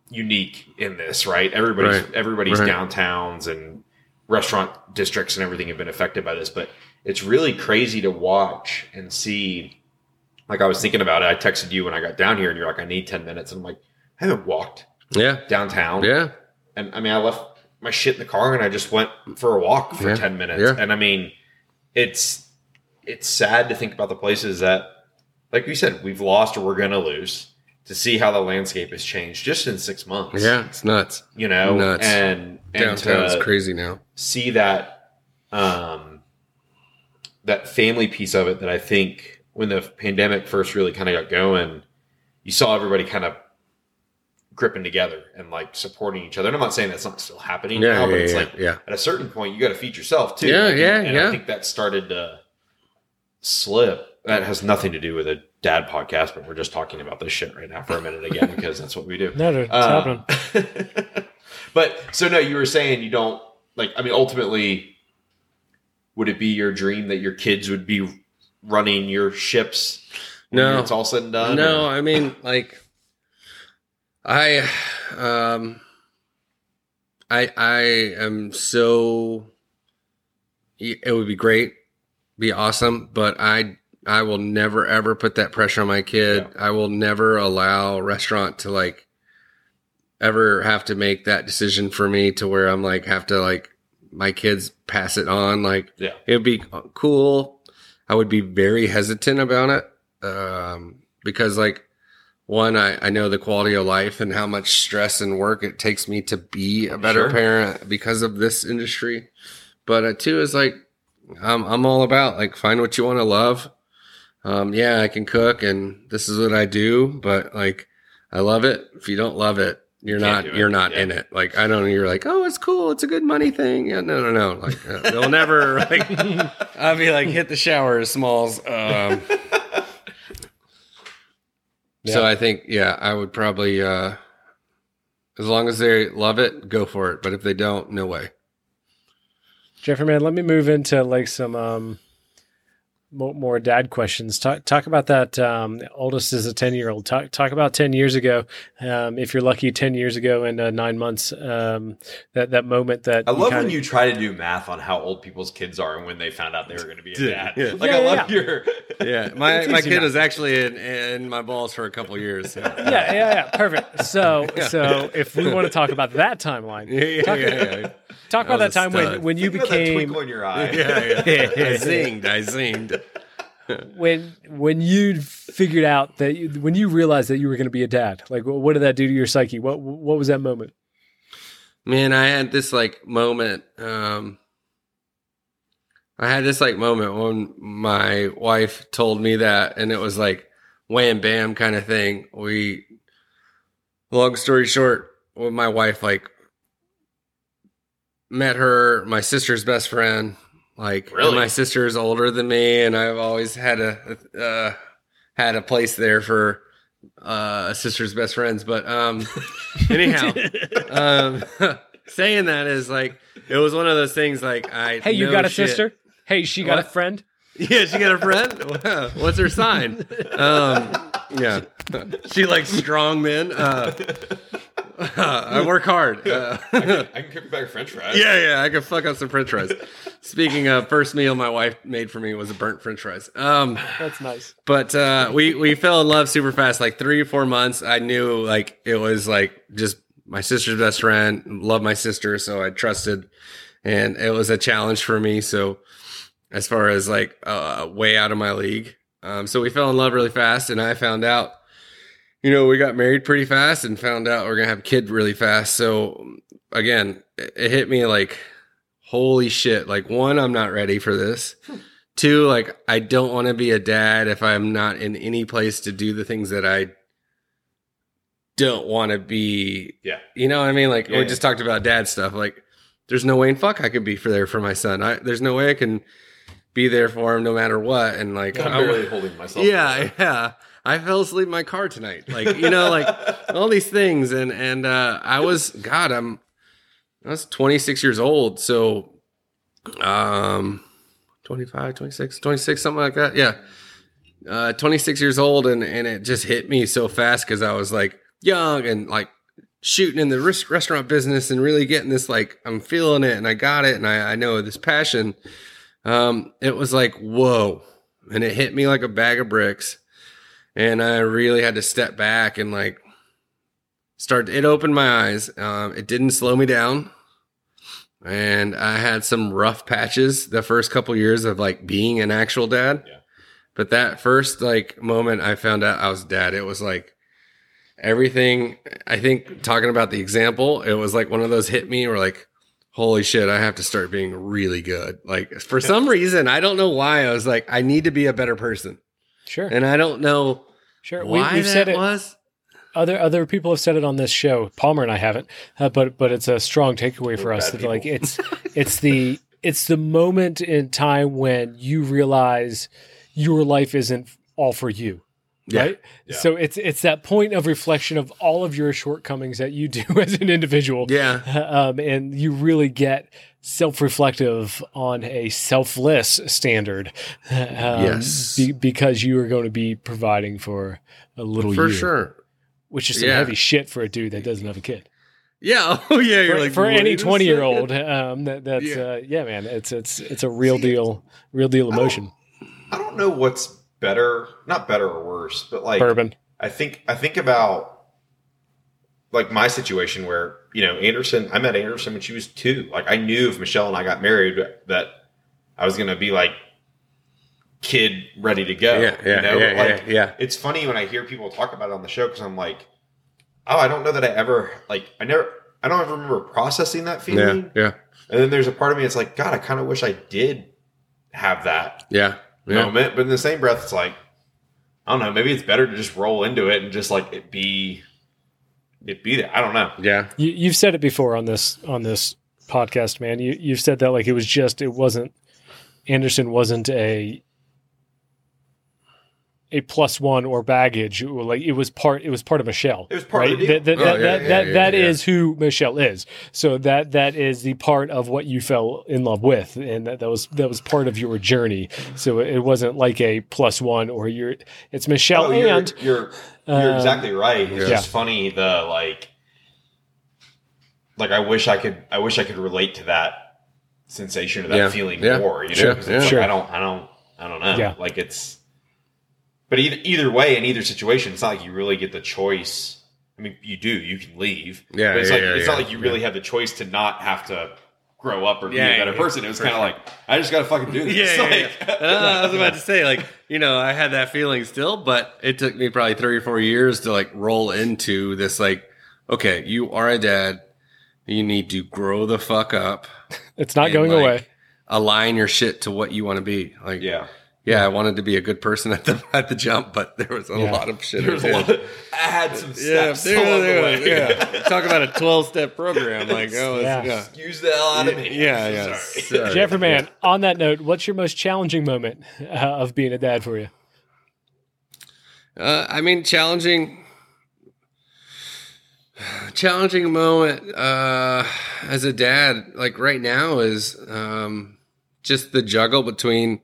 unique in this, right? Everybody's Right. everybody's Right. downtowns and restaurant districts and everything have been affected by this, but it's really crazy to watch and see. Like I was thinking about it, I texted you when I got down here, and you're like, "I need ten minutes," and I'm like, "I haven't walked yeah downtown." yeah and I mean, I left my shit in the car, and I just went for a walk for Yeah. ten minutes. Yeah. And I mean, it's it's sad to think about the places that, like you said, we've lost or we're going to lose. To see how the landscape has changed just in six months, yeah it's nuts you know, Nuts. and and downtown's to, crazy now see that um that family piece of it that I think when the pandemic first really kind of got going, you saw everybody kind of gripping together and like supporting each other. And I'm not saying that's not still happening yeah now, but yeah, it's yeah, like yeah at a certain point you got to feed yourself too. Yeah, Like, yeah, and yeah. I think that started to slip. That has nothing to do with a dad podcast, but we're just talking about this shit right now for a minute again (laughs) because that's what we do. No, no, it's Um, happening. (laughs) but so no, you were saying you don't like. I mean, ultimately, would it be your dream that your kids would be running your ships? when No. it's all said and done. No, or- I mean like I um I I am so it would be great, be awesome, but I I will never ever put that pressure on my kid. I will never allow restaurant to like ever have to make that decision for me to where I'm like have to like my kids pass it on like Yeah. it'd be cool. I would be very hesitant about it um, because, like, one, I, I know the quality of life and how much stress and work it takes me to be a better Sure. parent because of this industry. But uh, two is like, I'm I'm all about like find what you want to love. Um, yeah, I can cook and this is what I do, but like, I love it. If you don't love it, you're Can't not it. you're not Yeah. in it. Like I don't. You're like, oh, it's cool. It's a good money thing. Yeah, no, no, no. Like uh, they'll never. (laughs) Like (laughs) I'll be like, hit the shower, Smalls. Um, (laughs) So I think, yeah, I would probably, uh, as long as they love it, go for it. But if they don't, no way. Jeffrey, man, let me move into like some um, more, more dad questions. Talk talk about that. Um, oldest is a ten year old. Talk talk about ten years ago. Um, if you're lucky, ten years ago and uh, nine months. Um, that that moment that I love kinda- when you try to do math on how old people's kids are and when they found out they were going to be a Yeah. dad. Yeah. Like Yeah, I yeah, love your. (laughs) Yeah, my (laughs) my kid now. was actually in, in my balls for a couple years. so- yeah, yeah, yeah, perfect. So, (laughs) so if we want to talk about that timeline, yeah, yeah, talk, yeah, yeah. talk That about that time when stud. when you Think about that became twinkle in your eye. (laughs) yeah, yeah. (laughs) I zinged. I zinged. when when you figured out that you, when you realized that you were going to be a dad. Like, what, what did that do to your psyche? What what was that moment? Man, I had this like moment. Um, I had this like moment when my wife told me that, and it was like wham bam kind of thing. We, long story short, when my wife like met her, my sister's best friend, like and Really? my sister's older than me, and I've always had a uh, had a place there for uh, a sister's best friends. But um, (laughs) anyhow, (laughs) um, (laughs) saying that is like it was one of those things. Like I Hey, you got a shit. sister? Hey, she got a friend? Yeah, she got a friend. Wow. What's her sign? Um, yeah, she likes strong men. Uh, (laughs) I work hard. Uh, I can, (laughs) I can cook a bag of French fries. yeah, yeah, I can fuck up some French fries. Speaking of first meal my wife made for me was a burnt French fries. Um, That's nice. but uh, we we fell in love super fast. Like three four months, I knew like it was like just my sister's best friend. Love my sister, so I trusted, and it was a challenge for me. So as far as like uh, way out of my league, um, so we fell in love really fast, and I found out. You know, we got married pretty fast and found out we're gonna have a kid really fast. So again, it it hit me like, holy shit! Like one, I'm not ready for this. Hmm. Two, like I don't want to be a dad if I'm not in any place to do the things that I don't want to be. Yeah. You know what I mean? Like Yeah, we yeah. just talked about dad stuff. Like there's no way in fuck I could be for there for my son. I there's no way I can be there for him no matter what. And like I'm I- barely holding myself. (laughs) yeah, yeah. I fell asleep in my car tonight. Like, you know, like all these things. And, and, uh, I was, God, I'm, I was 26 years old. So, um, 25, 26, 26, something like that. Yeah. Uh, 26 years old. And, and it just hit me so fast because I was like young and like shooting in the res- restaurant business and really getting this, like, I'm feeling it and I got it. And I, I know this passion. Um, it was like, whoa. And it hit me like a bag of bricks and I really had to step back and like start. It opened my eyes. Um, it didn't slow me down, and I had some rough patches the first couple years of like being an actual dad. Yeah. But that first like moment I found out I was dad, it was like everything. I think talking about the example, it was like one of those hit me or like. Holy shit, I have to start being really good. Like, for some reason, I don't know why, I was like, I need to be a better person. Sure, And I don't know sure. We, why we've that said it. was. Other other people have said it on this show. Palmer and I haven't, uh, but but it's a strong takeaway for We're us bad that like it's (laughs) it's the it's the moment in time when you realize your life isn't all for you. Yeah. Right. Yeah. So it's it's that point of reflection of all of your shortcomings that you do (laughs) as an individual. Yeah. um, and you really get self-reflective on a selfless standard um, Yes. be- because you are going to be providing for a little For you, sure. which is some Yeah. heavy shit for a dude that doesn't have a kid Yeah. (laughs) Oh yeah. You're for, like for any twenty year old. (laughs) um, that, that's Yeah. uh, yeah man it's it's it's a real deal real deal emotion I don't know what's better, not better or worse, but like bourbon I think I think about like my situation where you know Anderson. I met Anderson when she was two. Like I knew if Michelle and I got married that I was going to be like kid ready to go. Yeah. Yeah. you know? yeah, like yeah. Yeah. it's funny when I hear people talk about it on the show because I'm like, oh, I don't know that I ever like I never I don't ever remember processing that Yeah. feeling. Yeah. And then there's a part of me that's like, God, I kind of wish I did have that Yeah. Yeah. moment. But in the same breath, it's like, I don't know, maybe it's better to just roll into it and just like it be it be there. I don't know. Yeah. You, you've said it before on this on this podcast, man. You you've said that like it was just it wasn't Anderson wasn't a a plus one or baggage. It Like it was part it was part of Michelle. It was part of the deal. That, that, Oh, that, yeah, that, yeah, that, yeah, that yeah. is who Michelle is. So that that is the part of what you fell in love with, and that, that was that was part of your journey. So it wasn't like a plus one or oh, you're. It's Michelle Oh, and you're you're Um, exactly right. It's yeah. just funny the like like I wish I could I wish I could relate to that sensation or that Yeah. feeling Yeah. more. You know, Sure. 'Cause it's Yeah. like, Sure. I don't I don't I don't know. Yeah. Like it's but either either way in either situation, it's not like you really get the choice. I mean, you do. You can leave. Yeah, but it's yeah, like yeah, it's yeah. not like you really have the choice to not have to grow up or be Yeah, a better yeah, person. It was kind of sure. like I just got to fucking do this. Yeah, yeah, (laughs) Like- yeah. Uh, I was about to (laughs) say, like, you know, I had that feeling still, but it took me probably three or four years to like roll into this, like, okay, you are a dad. You need to grow the fuck up. it's not and, going like, away. Align your shit to what you want to be. Like, yeah. Yeah, I wanted to be a good person at the at the jump, but there was a Yeah. lot of shit. There was I a did. lot. Of, I had some Yeah, steps there, along there, the way. yeah. (laughs) Talk about a twelve step program. Like, oh, Yeah. yeah, yeah, Excuse the hell out of me. yeah. I'm yeah. so sorry. Sorry. (laughs) Jeffrey, man. On that note, what's your most challenging moment uh, of being a dad for you? Uh, I mean, challenging, challenging moment uh, as a dad, like right now, is um, just the juggle between,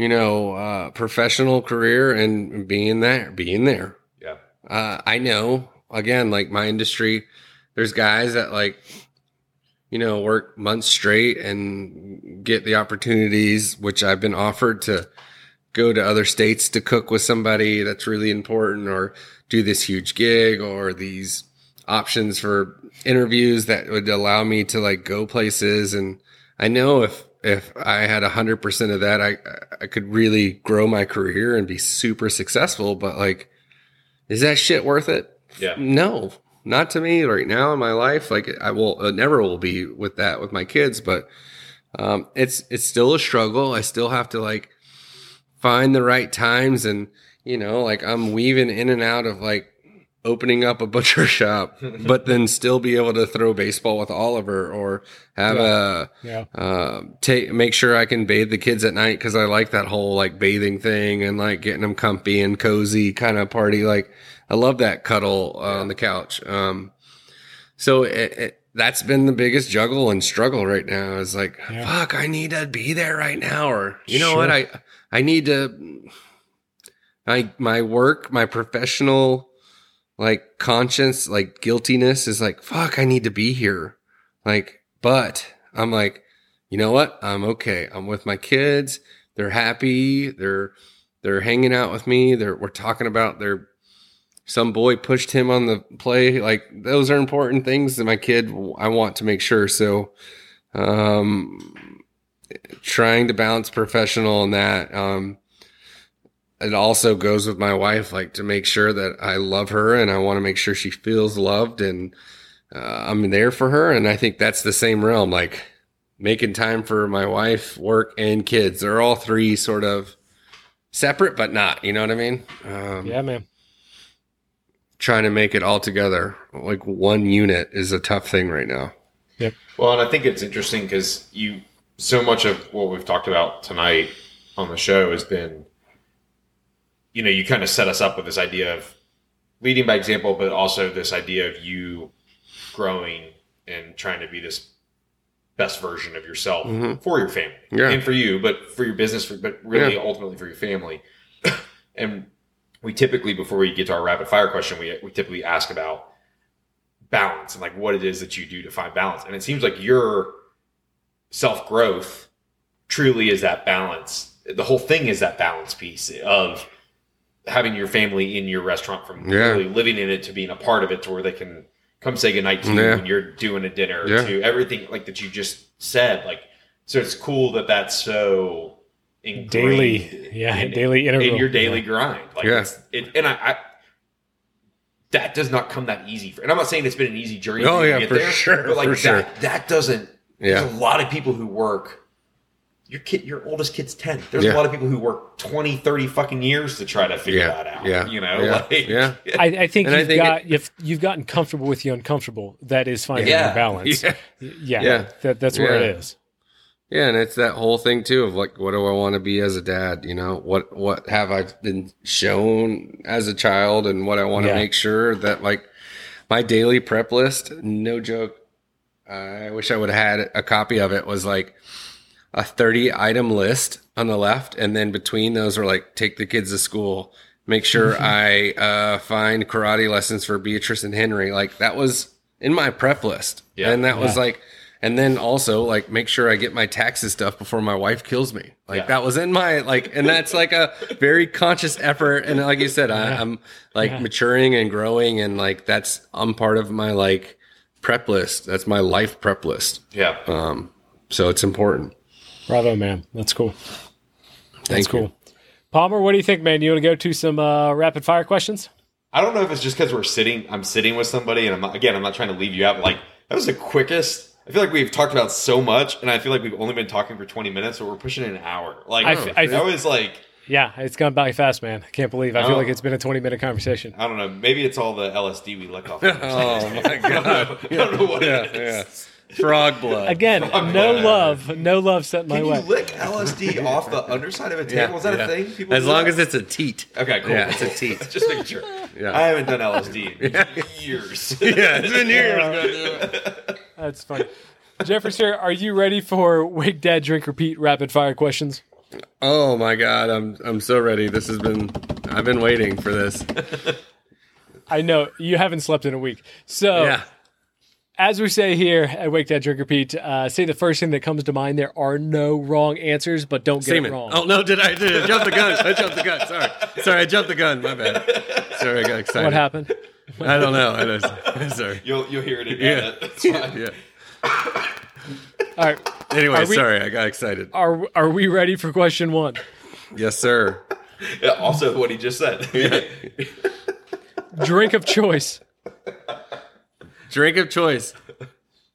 you know, uh, professional career and being there, being there. Yeah. Uh, I know, again, like my industry, there's guys that like, you know, work months straight and get the opportunities, which I've been offered to go to other states to cook with somebody that's really important or do this huge gig or these options for interviews that would allow me to like go places. And I know if, if I had a hundred percent of that, I, I could really grow my career and be super successful. But like, is that shit worth it? Yeah. No, not to me right now in my life. Like I will, it never will be with that with my kids, but, um, it's, it's still a struggle. I still have to like find the right times and, you know, like I'm weaving in and out of like opening up a butcher (laughs) shop, but then still be able to throw baseball with Oliver or have a, Yeah. uh, take make sure I can bathe the kids at night because I like that whole like bathing thing and like getting them comfy and cozy kind of party. Like I love that cuddle uh, on the couch. Um, so it, it, that's been the biggest juggle and struggle right now. Is like, Yeah. fuck, I need to be there right now, or you know Sure. what, I I need to. I my work, my professional like conscience, like guiltiness is like, fuck, I need to be here. Like, but I'm like, you know what? I'm okay. I'm with my kids. They're happy. They're they're hanging out with me. They're we're talking about their some boy pushed him on the play. Like those are important things that my kid I want to make sure. So um trying to balance professional and that. Um it also goes with my wife, like to make sure that I love her and I want to make sure she feels loved and uh, I'm there for her. And I think that's the same realm, like making time for my wife, work, and kids. They're all three sort of separate, but not. You know what I mean? Um, Yeah, man. Trying to make it all together, like one unit, is a tough thing right now. Yep. Well, and I think it's interesting because you so much of what we've talked about tonight on the show has been, you know, you kind of set us up with this idea of leading by example, but also this idea of you growing and trying to be this best version of yourself Mhm. for your family Yeah. and for you, but for your business, for, but really Yeah. ultimately for your family. (coughs) and we typically, before we get to our rapid fire question, we, we typically ask about balance and like what it is that you do to find balance. And it seems like your self growth truly is that balance. The whole thing is that balance piece of having your family in your restaurant from Yeah. really living in it to being a part of it to where they can come say goodnight to you Yeah. when you're doing a dinner Yeah. to everything like that you just said. Like, so it's cool that that's so Daily, yeah, in, daily integral. in your daily grind. Like, Yeah. it, and I, I, that does not come that easy. For, and I'm not saying it's been an easy journey. Oh, yeah, to get for there, sure, But like for that, sure. that doesn't. Yeah. There's a lot of people who work your kid, your oldest kid's 10. There's Yeah. a lot of people who work 20, 30 fucking years to try to figure Yeah, that out. yeah, You know, yeah, like, yeah. (laughs) I, I think And you've think got you've you've gotten comfortable with the uncomfortable. That is finding Yeah. your balance. Yeah. Yeah, Yeah. That, that's where it Yeah. is. Yeah, and it's that whole thing too of like, what do I want to be as a dad? You know, what what have I been shown as a child, and what I want to Yeah. make sure that like my daily prep list. No joke. I wish I would have had a copy of it. Was like a thirty item list on the left, and then between those are like take the kids to school, make sure I uh, find karate lessons for Beatrice and Henry. Like that was in my prep list, Yeah. and that was like. And then also like make sure I get my taxes stuff before my wife kills me. Like Yeah. that was in my like, and that's like a very conscious effort. And like you said, I, I'm like maturing and growing, and like that's I'm part of my like prep list. That's my life prep list. yeah. Um, so it's important. Bravo, man. That's cool. Thank That's you. cool. Palmer, what do you think, man? You want to go to some uh, rapid fire questions? I don't know if it's just because we're sitting, I'm sitting with somebody, and I'm not, again, I'm not trying to leave you out, but like, that was the quickest. I feel like we've talked about so much, and I feel like we've only been talking for 20 minutes, but we're pushing an hour. Like, I f- I f- that was like, Yeah, it's gone by fast, man. I can't believe. I feel Oh. like it's been a twenty minute conversation. I don't know, maybe it's all the LSD we licked off. (laughs) Oh my (laughs) I don't know, I don't know what Yeah, it is. yeah. Frog blood. Again, no love, no love sent my Can you way. lick LSD off the underside of a table? Is that yeah. a thing? People As do long that? as it's a teat. okay, cool. Yeah, it's a teat. (laughs) Just making sure. Yeah. I haven't done LSD in (laughs) years. (laughs) yeah, it's been years. That's funny. Jeffrey, sir, are you ready for Wake Dad Drink Repeat rapid fire questions? Oh my god, I'm I'm so ready. This has been I've been waiting for this. I know you haven't slept in a week, so Yeah. As we say here at Wake Dad Drink Repeat, uh, say the first thing that comes to mind. There are no wrong answers, but don't get Semen. it wrong. Oh no, did I did I jump the gun? I jumped the gun. Sorry. Sorry, I jumped the gun. My bad. Sorry, I got excited. what happened? I don't know. I don't, (laughs) sorry. You'll you'll hear it in Yeah. edit. It's fine. (laughs) Yeah. All right, Anyway, we- sorry, I got excited. are are we ready for question one? Yes, sir. Yeah, also, what he just said. Drink of choice. Drink of choice.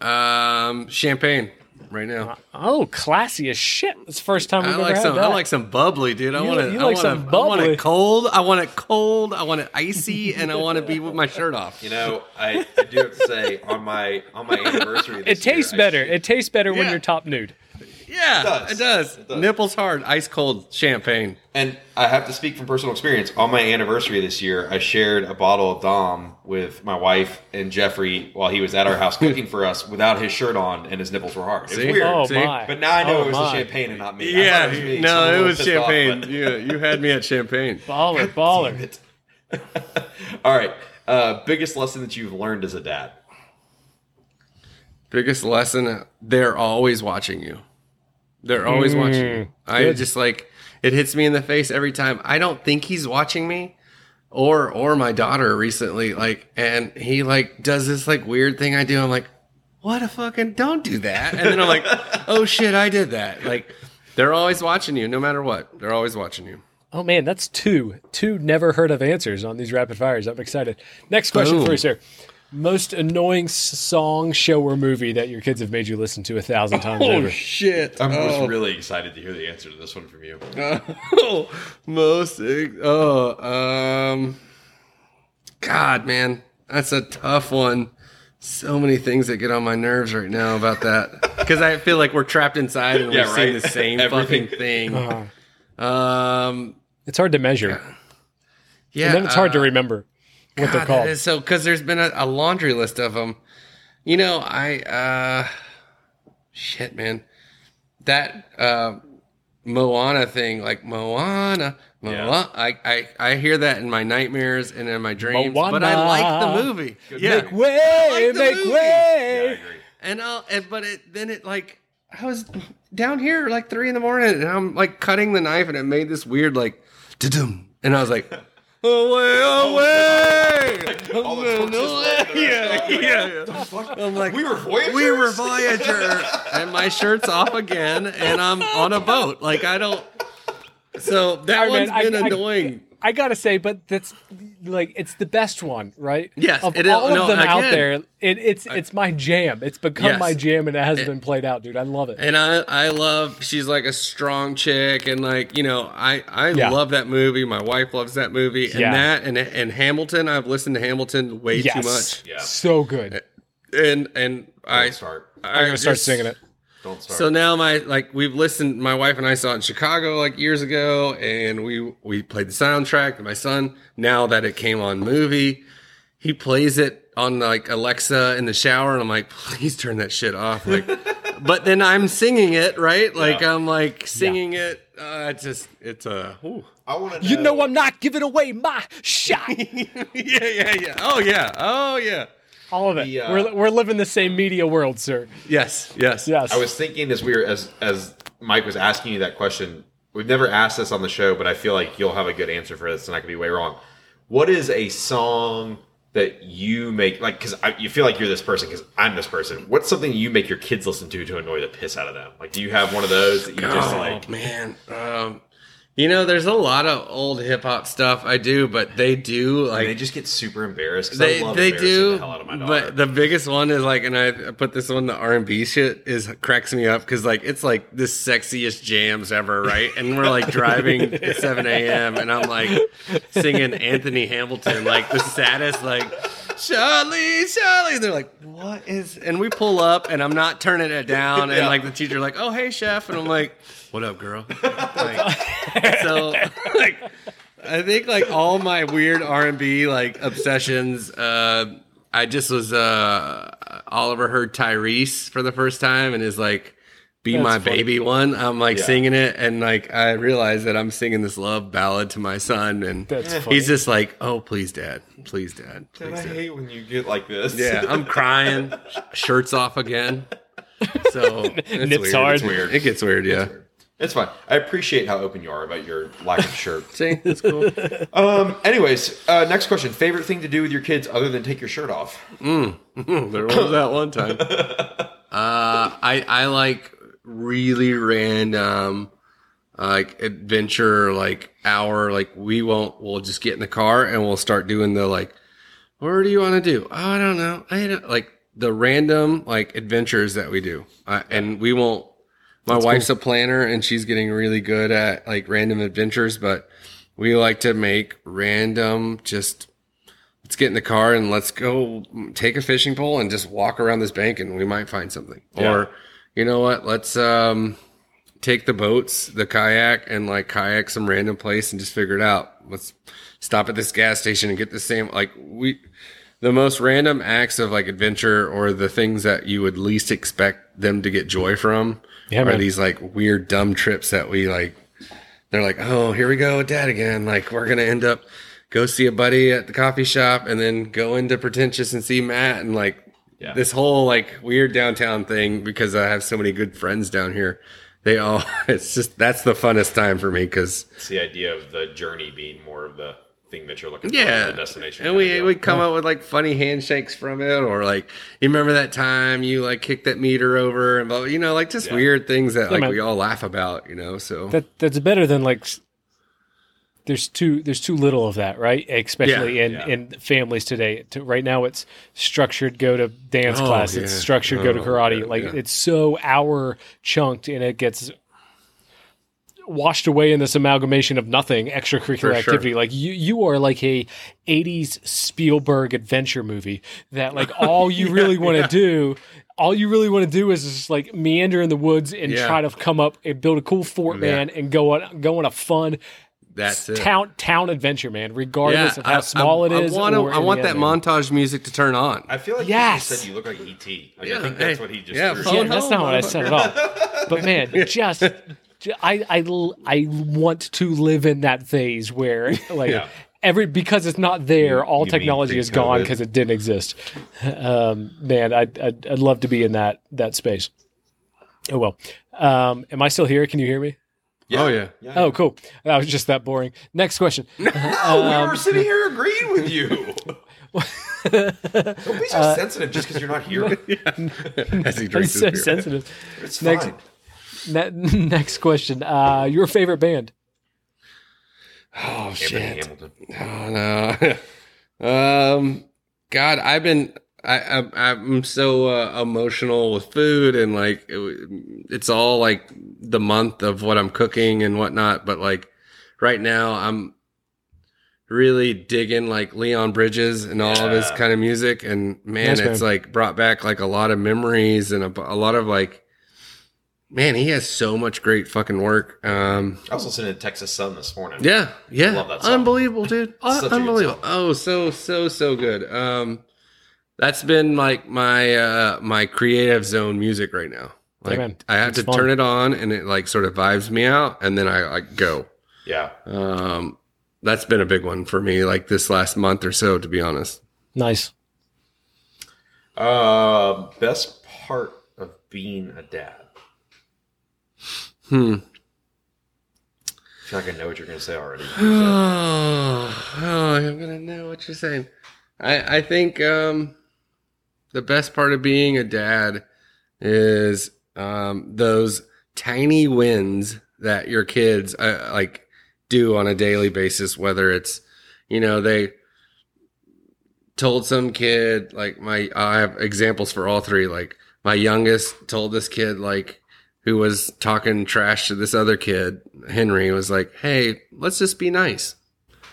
Um, champagne right now. Oh, classy as shit. It's the first time we've I ever like had some. that. I like some bubbly, dude. I You- want it. you I like want some it. I want bubbly. it cold. I want it cold. I want it icy, and I want to be with my shirt off. You know, I, I do have to say on my on my anniversary. (laughs) it tastes year, I better. sh- It tastes better when Yeah. you're top nude. Yeah, does. it does. It does. Nipples hard, ice cold champagne. and I have to speak from personal experience. On my anniversary this year, I shared a bottle of Dom with my wife and Jeffrey while he was at our house (laughs) cooking for us without his shirt on and his nipples were hard. It was See? weird. Oh See? my! But now I know Oh, it was my. the champagne and not me. I thought Yeah, it was me, so I'm a no, it little was pissed off, champagne. but- you, you had me at champagne. (laughs) Baller, (laughs) baller. All right. Uh, biggest lesson that you've learned as a dad. Biggest lesson: they're always watching you. They're always watching you. Mm, I good. just like it hits me in the face every time. I don't think he's watching me, or or my daughter recently. Like, and he like does this like weird thing I do. I'm like, what a fucking don't do that. And then I'm like, (laughs) oh shit, I did that. Like, they're always watching you, no matter what. They're always watching you. Oh man, that's two two never heard of answers on these rapid fires. I'm excited. Next question Boom. for you, sir. Most annoying song, show, or movie that your kids have made you listen to a thousand times over. Oh, shit! I Oh. was really excited to hear the answer to this one from you. (laughs) Oh, most oh um god man that's a tough one so many things that get on my nerves right now about that (laughs) because i feel like we're trapped inside and Yeah, we're seeing right. the same (laughs) fucking thing Uh, um it's hard to measure, yeah and then it's hard to uh, remember what God, they're called. is so because there's been a, a laundry list of them you know i uh shit man that uh moana thing like moana Moana. Yeah. I, I I hear that in my nightmares and in my dreams, Moana. but I like the Moana. movie. Yeah, Make way, like make movie. Yeah, I way. agree. and I'll, and but it then it like I was down here like three in the morning and I'm like cutting the knife and it made this weird like dum and I was like (laughs) away away! All the torches floating in the yeah restaurant. yeah I'm like We were Voyagers? we were Voyager and my shirt's off again and I'm on a boat. Like I don't so that All right, one's man, been I- annoying. I gotta say, but that's like it's the best one, right? Yes, of it is- all no, of them out there, it, it's it's my jam. It's become Yes. my jam, and it has been played out, dude. I love it. And I, I love she's like a strong chick and like you know I I Yeah. love that movie. My wife loves that movie and Yeah. that and and Hamilton. I've listened to Hamilton way yes, too much. Yeah. so good. And and I start. I I'm gonna start just- singing it. Don't start. So now my like we've listened. My wife and I saw it in Chicago like years ago, and we we played the soundtrack. My son, now that it came on movie, he plays it on like Alexa in the shower, and I'm like, please turn that shit off. Like, (laughs) but then I'm singing it right. Like Yeah. I'm like singing it. Uh, it's just it's a uh, I want to You know, I'm not giving away my shot. (laughs) yeah yeah yeah. Oh yeah oh yeah. All of it. The, uh, we're we're living the same media world, sir. Yes yes Yes. I was thinking as we were as as Mike was asking you that question. We've never asked this on the show, but I feel like you'll have a good answer for this, and I could be way wrong. What is a song that you make like because you feel like you're this person because I'm this person? What's something you make your kids listen to to annoy the piss out of them? Like, do you have one of those that you just oh, like? man. Um, you know, there's a lot of old hip hop stuff I do, but they do like They just get super embarrassed. they I love they do. the hell out of my. But the biggest one is like, and I put this one, the R and B shit is cracks me up because like it's like the sexiest jams ever, right? And we're like driving (laughs) at 7 a.m. and I'm like singing Anthony Hamilton, like the saddest, like Charlie, Charlie. They're like, what is? And we pull up, and I'm not turning it down, and Yeah. like the teacher, like, oh hey chef, and I'm like, what up, girl? Like, (laughs) so like I think like all my weird R and B like obsessions. Uh, I just was uh, Oliver heard Tyrese for the first time and is like, "Be That's my funny. baby one." I'm like Yeah. singing it and like I realize that I'm singing this love ballad to my son and That's funny. he's just like, "Oh please, dad, please, dad, And please, I dad." hate when you get like this. Yeah, I'm (laughs) crying, shirts off again. So (laughs) it's Nips weird. hard. It's weird. It gets weird. Yeah. It's fine. I appreciate how open you are about your lack of shirt. (laughs) See, that's cool. Um. Anyways, uh, next question. Favorite thing to do with your kids other than take your shirt off? there was that one time. Uh, I I like really random, like adventure, like hour. Like we won't. We'll just get in the car and we'll start doing the like. Where do you want to do? Oh, I don't know. I don't like the random like adventures that we do, uh, and we won't. My wife's a planner and she's getting really good at like random adventures, but we like to make random just let's get in the car and let's go take a fishing pole and just walk around this bank and we might find something. Yeah. Or you know what? Let's um take the boats, the kayak and like kayak some random place and just figure it out. Let's stop at this gas station and get the same like we the most random acts of like adventure or the things that you would least expect them to get joy from Yeah, are man. these like weird dumb trips that we like they're like, oh, here we go with dad again. Like we're gonna end up go see a buddy at the coffee shop and then go into pretentious and see Matt and like Yeah. this whole like weird downtown thing because I have so many good friends down here. They all (laughs) it's just that's the funnest time for me because It's the idea of the journey being more of the thing that you're looking for, yeah, than the destination. and we we come up with like funny handshakes from it or like you remember that time you like kicked that meter over and blah, blah, you know like just Yeah. weird things that like man. we all laugh about you know so that that's better than like s- there's too there's too little of that right especially Yeah, in yeah. in families today to, right now it's structured go to dance Oh, class it's yeah. structured go to Oh, karate yeah, like yeah. it's so hour chunked and it gets washed away in this amalgamation of nothing extracurricular sure. activity like you you are like a 80s spielberg adventure movie that like (laughs) all you really want to do all you really want to do is just like meander in the woods and Yeah. try to come up and build a cool fort Yeah. man and go on go on a fun that's it. town town adventure man regardless of how I- small I, it is I want, or I want that montage music to turn on. I feel like Yes. you just said you look like ET. Like, Yeah, I think that's hey, what he just yeah, yeah, that's not what I said at all. But man, (laughs) just I, I I want to live in that phase where like Yeah. every because it's not there, all you technology is gone because it didn't exist. Um, man, I'd, I'd I'd love to be in that that space. Oh well. Um, am I still here? Can you hear me? Oh yeah. Oh, cool. That was just that boring. Next question. Oh, (laughs) we were sitting here agreeing with you. (laughs) Don't be so Uh, sensitive just because you're not here. (laughs) As he He's drinks his so beer. sensitive. It's Next- Ne- next question. Uh, your favorite band? Oh Anthony shit. Hamilton. Oh no. um, God, I've been. I, I I'm so uh, emotional with food and like it, it's all like the month of what I'm cooking and whatnot. But like right now, I'm really digging like Leon Bridges and all of his kind of music. And man, Nice, it's man. like brought back like a lot of memories and a, a lot of like, man, he has so much great fucking work. Um, I was listening to Texas Sun this morning. yeah, yeah, love that song. unbelievable, dude. Such a good unbelievable. Oh, so so so good. Um, that's been like my uh my creative zone music right now. Like man. I have It's to fun. turn it on and it like sort of vibes me out, and then I like go. Yeah. Um, that's been a big one for me, like this last month or so, to be honest. Nice. Uh, best part of being a dad. Hmm. I feel like I know what you're going to say already. (sighs) Oh, oh, I'm gonna know what you're saying. I I think um, the best part of being a dad is um, those tiny wins that your kids uh, like do on a daily basis. Whether it's you know they told some kid like my I have examples for all three. Like my youngest told this kid like who was talking trash to this other kid, Henry, was like, "Hey, let's just be nice,"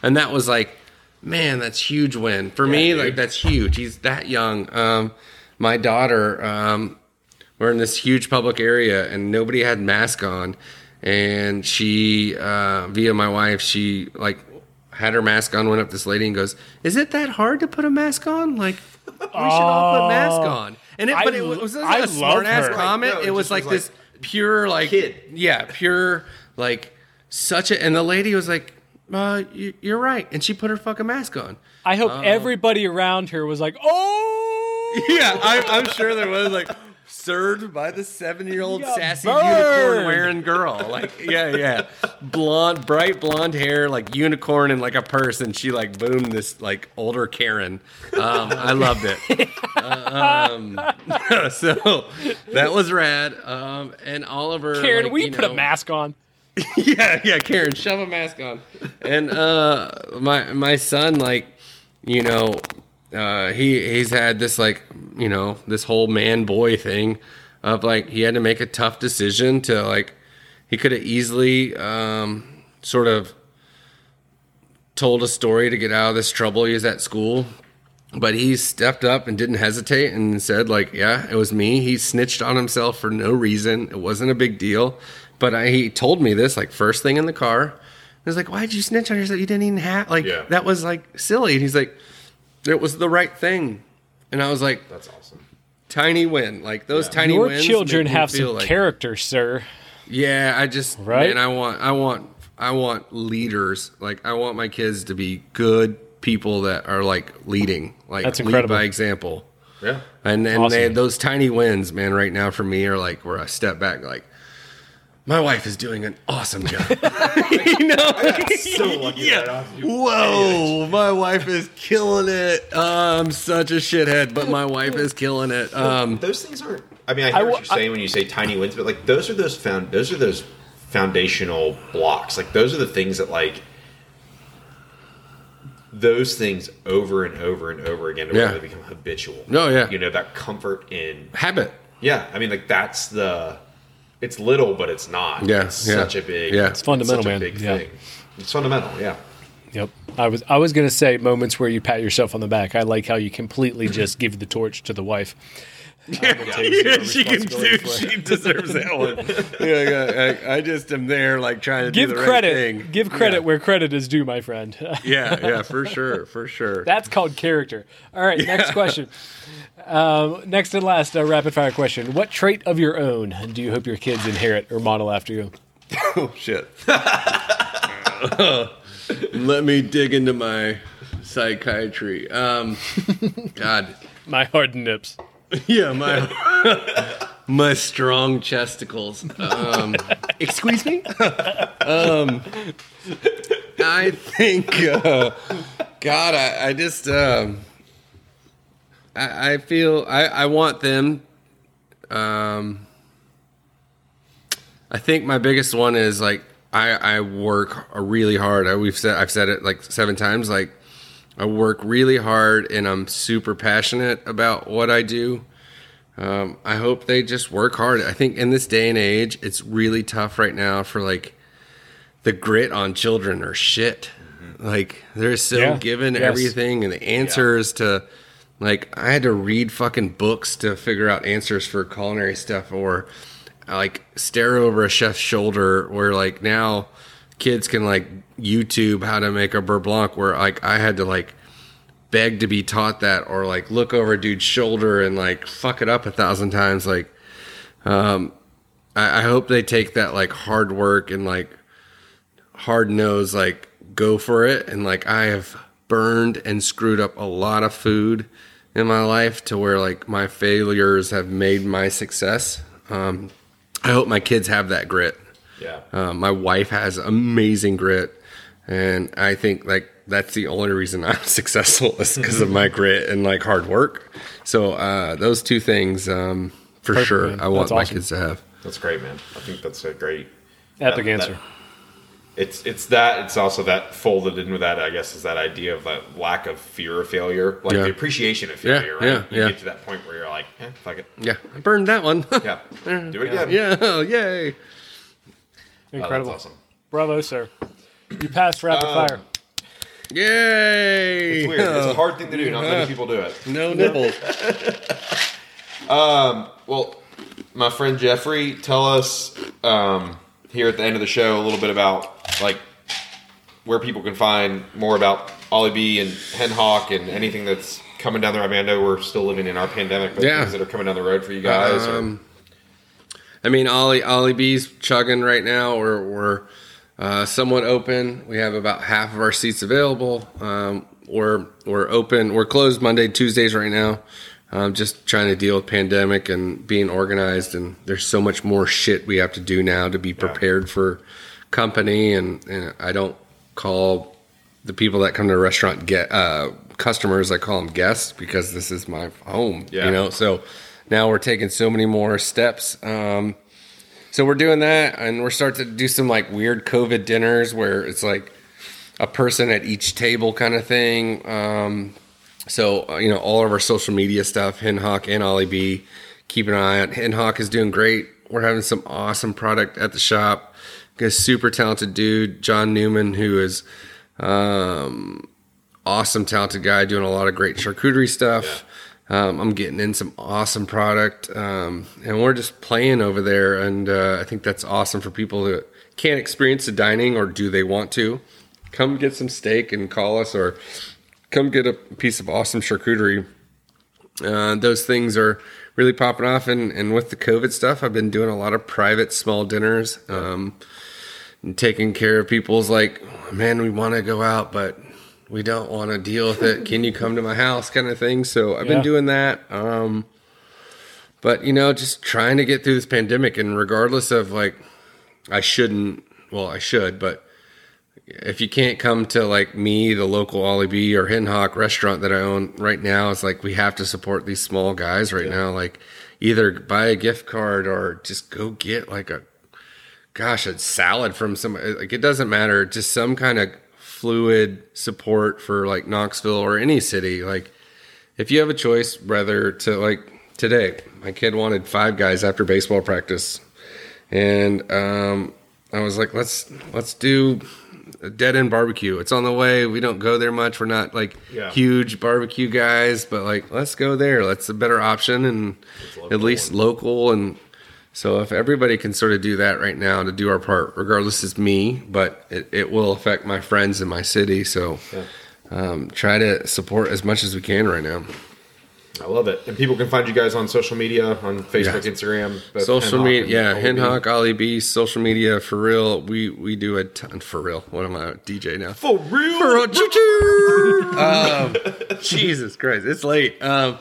and that was like, man, that's huge win for me. dude. Like that's huge. He's that young. Um, my daughter, um, we're in this huge public area and nobody had mask on, and she, uh, via my wife, she like had her mask on. Went up this lady and goes, "Is it that hard to put a mask on? Like." We should all put mask on, and it, I but it l- was I a love smart ass comment. Right, no, it it was like was this pure like Kid. yeah pure like such a and the lady was like uh you, you're right. And she put her fucking mask on. I hope everybody around her was like, "Oh, yeah I, i'm sure there was like served by the seven year old sassy burned. unicorn wearing girl. Like yeah yeah. Blonde bright blonde hair like unicorn and like a purse and she like boomed this like older karen. Um i loved it. Um (laughs) so that was rad. Um and oliver Karen, like, we put know- a mask on." (laughs) yeah, yeah, Karen, shove a mask on. And uh my my son, like, you know, uh he he's had this like, you know, this whole man boy thing of like he had to make a tough decision to like he could have easily um sort of told a story to get out of this trouble he was at school. But he stepped up and didn't hesitate and said, like, yeah, it was me. He snitched on himself for no reason. It wasn't a big deal. But I, he told me this, like, first thing in the car. I was like, why did you snitch on yourself? You didn't even have, like, Yeah. that was, like, silly. And he's like, it was the right thing. And I was like, That's awesome. tiny win. Like, those tiny Your wins. children make me have feel some like- character, sir. yeah, I just Right? man, I want I want I want leaders. Like I want my kids to be good people that are like leading. Like That's lead incredible. by example. Yeah. And and they, those tiny wins, man, right now for me are like where I step back like my wife is doing an awesome job. (laughs) you know? So lucky Yeah. that I don't have to do Whoa, my wife is killing it. I'm such a shithead, but my wife is killing it. Um, those things aren't. I mean, I hear I what you're saying when you say tiny wins, but like those are those found. Those are those foundational blocks. Like those are the things that like those things over and over and over again to Yeah. where become habitual. No, yeah. You know that comfort in. habit. Yeah, I mean, like that's the. It's little, but it's not. Yeah, it's yeah. such a big. Yeah. it's fundamental, such a man. Big Yeah. thing. It's fundamental. Yeah. Yep. I was I was gonna say moments where you pat yourself on the back. I like how you completely just give the torch to the wife. Yeah, zero (laughs) she can do. for it. She deserves that one. (laughs) yeah, yeah, I, I just am there, like trying to Give do the credit. right thing. Give credit Yeah. where credit is due, my friend. (laughs) Yeah, yeah, for sure, for sure. That's called character. All right, next question. Um, next and last uh, rapid fire question: What trait of your own do you hope your kids inherit or model after you? oh shit. Let me dig into my psychiatry. Um, God, My hard nips. (laughs) yeah, my (laughs) my strong chesticles. Um, excuse me. um, I think, uh, God, I, I just, um, I, I feel I, I want them. Um, I think my biggest one is like I I work really hard. I, we've said I've said it like seven times. Like I work really hard, and I'm super passionate about what I do. Um, I hope they just work hard. I think in this day and age, it's really tough right now for like the grit on children or shit. Like they're so Yeah. given Yes. everything and the answers to like I had to read fucking books to figure out answers for culinary stuff or like stare over a chef's shoulder where like now kids can like YouTube how to make a beurre blanc where like I had to like beg to be taught that or like look over a dude's shoulder and like fuck it up a thousand times like um I, I hope they take that like hard work and like hard nose like go for it and like I have burned and screwed up a lot of food in my life to where like my failures have made my success. Um, I hope my kids have that grit. Yeah. Um, my wife has amazing grit, and I think like that's the only reason (laughs) I'm successful is because of my grit and like hard work. So uh, those two things, um, for Perfect, sure, man. I want That's my awesome. kids to have. That's great, man. I think that's a great Epic that- answer. that- it's it's that it's also that folded in with that I guess is that idea of that lack of fear of failure, like Yeah. the appreciation of Yeah, failure. right? yeah, you yeah. get to that point where you're like, eh, fuck it, Yeah, I burned that one. yeah, (laughs) do it again. yeah, (laughs) yay. Oh, that's Incredible. awesome. Bravo, sir. You passed rapid Um, fire. Yay! It's weird. It's a hard thing to do. Not many people do it. No nibbles. (laughs) Well, my friend Jeffrey, tell us um, here at the end of the show a little bit about like where people can find more about OliBea and Henhawk and anything that's coming down there. I mean, I know we're still living in our pandemic, but Yeah. things that are coming down the road for you guys. or- Um, I mean, Ollie OliBea's chugging right now. We're we're uh, somewhat open. We have about half of our seats available. Um, we're we're open. We're closed Monday, Tuesdays right now. Um, just trying to deal with pandemic and being organized. And there's so much more shit we have to do now to be prepared for company. And, and I don't call the people that come to the restaurant get uh, customers. I call them guests because this is my home. Yeah. You know, so now we're taking so many more steps. Um, so we're doing that, and we're starting to do some like weird COVID dinners where it's like a person at each table kind of thing. Um, so uh, you know, all of our social media stuff, Henhawk and OliBea, keep an eye on. Henhawk is doing great. We're having some awesome product at the shop. A super talented dude, John Newman, who is um, awesome, talented guy doing a lot of great charcuterie stuff. Um, I'm getting in some awesome product, um, and we're just playing over there. And uh, I think that's awesome for people that can't experience the dining or do they want to come get some steak and call us, or come get a piece of awesome charcuterie. Uh, those things are really popping off, and, and with the COVID stuff, I've been doing a lot of private small dinners. Um, and taking care of people's like, man, we want to go out, but we don't want to deal with it. Can you (laughs) come to my house, kind of thing. So I've Yeah. been doing that. Um, but you know, just trying to get through this pandemic, and regardless of like, I shouldn't. Well, I should, but if you can't come to like me, the local OliBea or Henhawk restaurant that I own right now, it's like we have to support these small guys right now. Like either buy a gift card or just go get like a gosh, a salad from some like it doesn't matter, just some kind of fluid support for like Knoxville or any city. Like if you have a choice whether to like today, my kid wanted five guys after baseball practice. And um I was like, let's let's do a dead end barbecue. It's on the way. We don't go there much. We're not like Yeah. huge barbecue guys, but like let's go there. That's a better option and at least local and so if everybody can sort of do that right now to do our part, regardless it's me, but it, it will affect my friends in my city. So um, try to support as much as we can right now. I love it. And people can find you guys on social media on Facebook, Yeah. Instagram, social media, yeah, Ollie B. OliBea, social media for real. We we do a ton for real. What am I, DJ now? For real. For real. Choo-choo! (laughs) um, Jesus Christ, it's late. Um,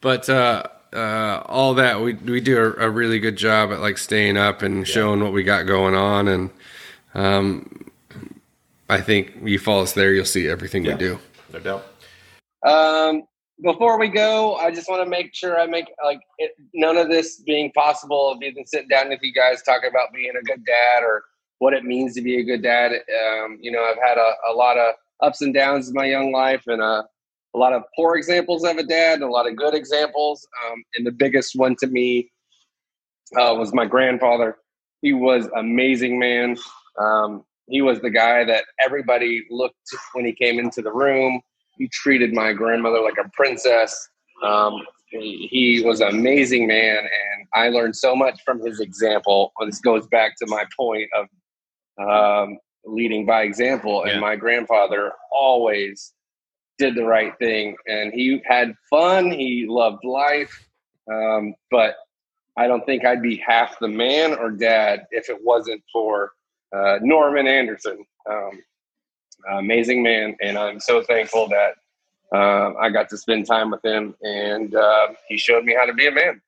but uh, uh, all that we we do a, a really good job at like staying up and showing what we got going on, and um, I think you follow us there, you'll see everything Yeah. we do. No doubt. Um, before we go, I just want to make sure I make like it, none of this being possible if you can sit down with you guys talking about being a good dad or what it means to be a good dad. Um, you know, I've had a, a lot of ups and downs in my young life, and a, a lot of poor examples of a dad, a lot of good examples. Um, and the biggest one to me uh, was my grandfather. He was amazing man. Um, he was the guy that everybody looked when he came into the room. He treated my grandmother like a princess. Um, he, he was an amazing man, and I learned so much from his example. This goes back to my point of um, leading by example. And Yeah. my grandfather always did the right thing, and he had fun. He loved life, um, but I don't think I'd be half the man or dad if it wasn't for uh, Norman Anderson. Um, amazing man, and I'm so thankful that uh, I got to spend time with him, and uh, he showed me how to be a man.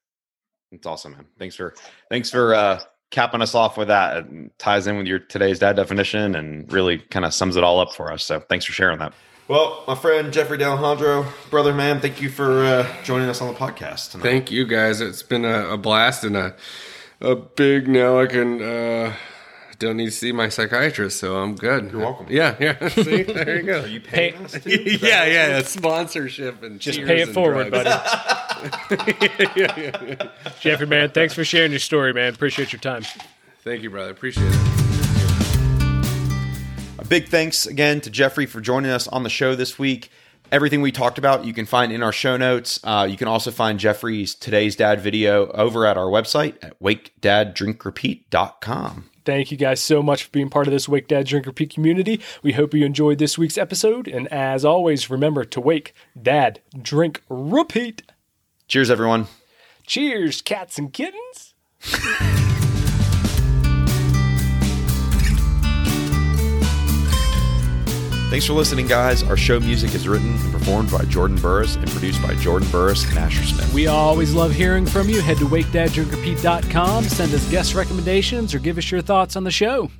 It's awesome, man. Thanks for thanks for uh, capping us off with that. It ties in with your today's dad definition and really kind of sums it all up for us. So thanks for sharing that. Well, my friend Jeffrey DeAlejandro, brother man, thank you for uh, joining us on the podcast tonight. Thank you guys. It's been a, a blast and a a big. Now I can uh, don't need to see my psychiatrist, so I'm good. You're welcome. Yeah, (laughs) yeah. See, there you go. Are you paying Hey- us (laughs) too? Is that yeah, yeah, sponsorship and Just cheers pay it and forward, drugs. buddy. (laughs) Jeffrey, man, thanks for sharing your story, man. Appreciate your time. Thank you, brother. Appreciate it. Big thanks again to Jeffrey for joining us on the show this week. Everything we talked about you can find in our show notes. Uh, you can also find Jeffrey's Today's Dad video over at our website at wakedaddrinkrepeat.com. Thank you guys so much for being part of this Wake Dad Drink Repeat community. We hope you enjoyed this week's episode. And as always, remember to wake, dad, drink, repeat. Cheers, everyone. Cheers, cats and kittens. (laughs) Thanks for listening, guys. Our show music is written and performed by Jordan Burris and produced by Jordan Burris and Asher Smith. We always love hearing from you. Head to wakedaddrinkrepeat.com, send us guest recommendations, or give us your thoughts on the show.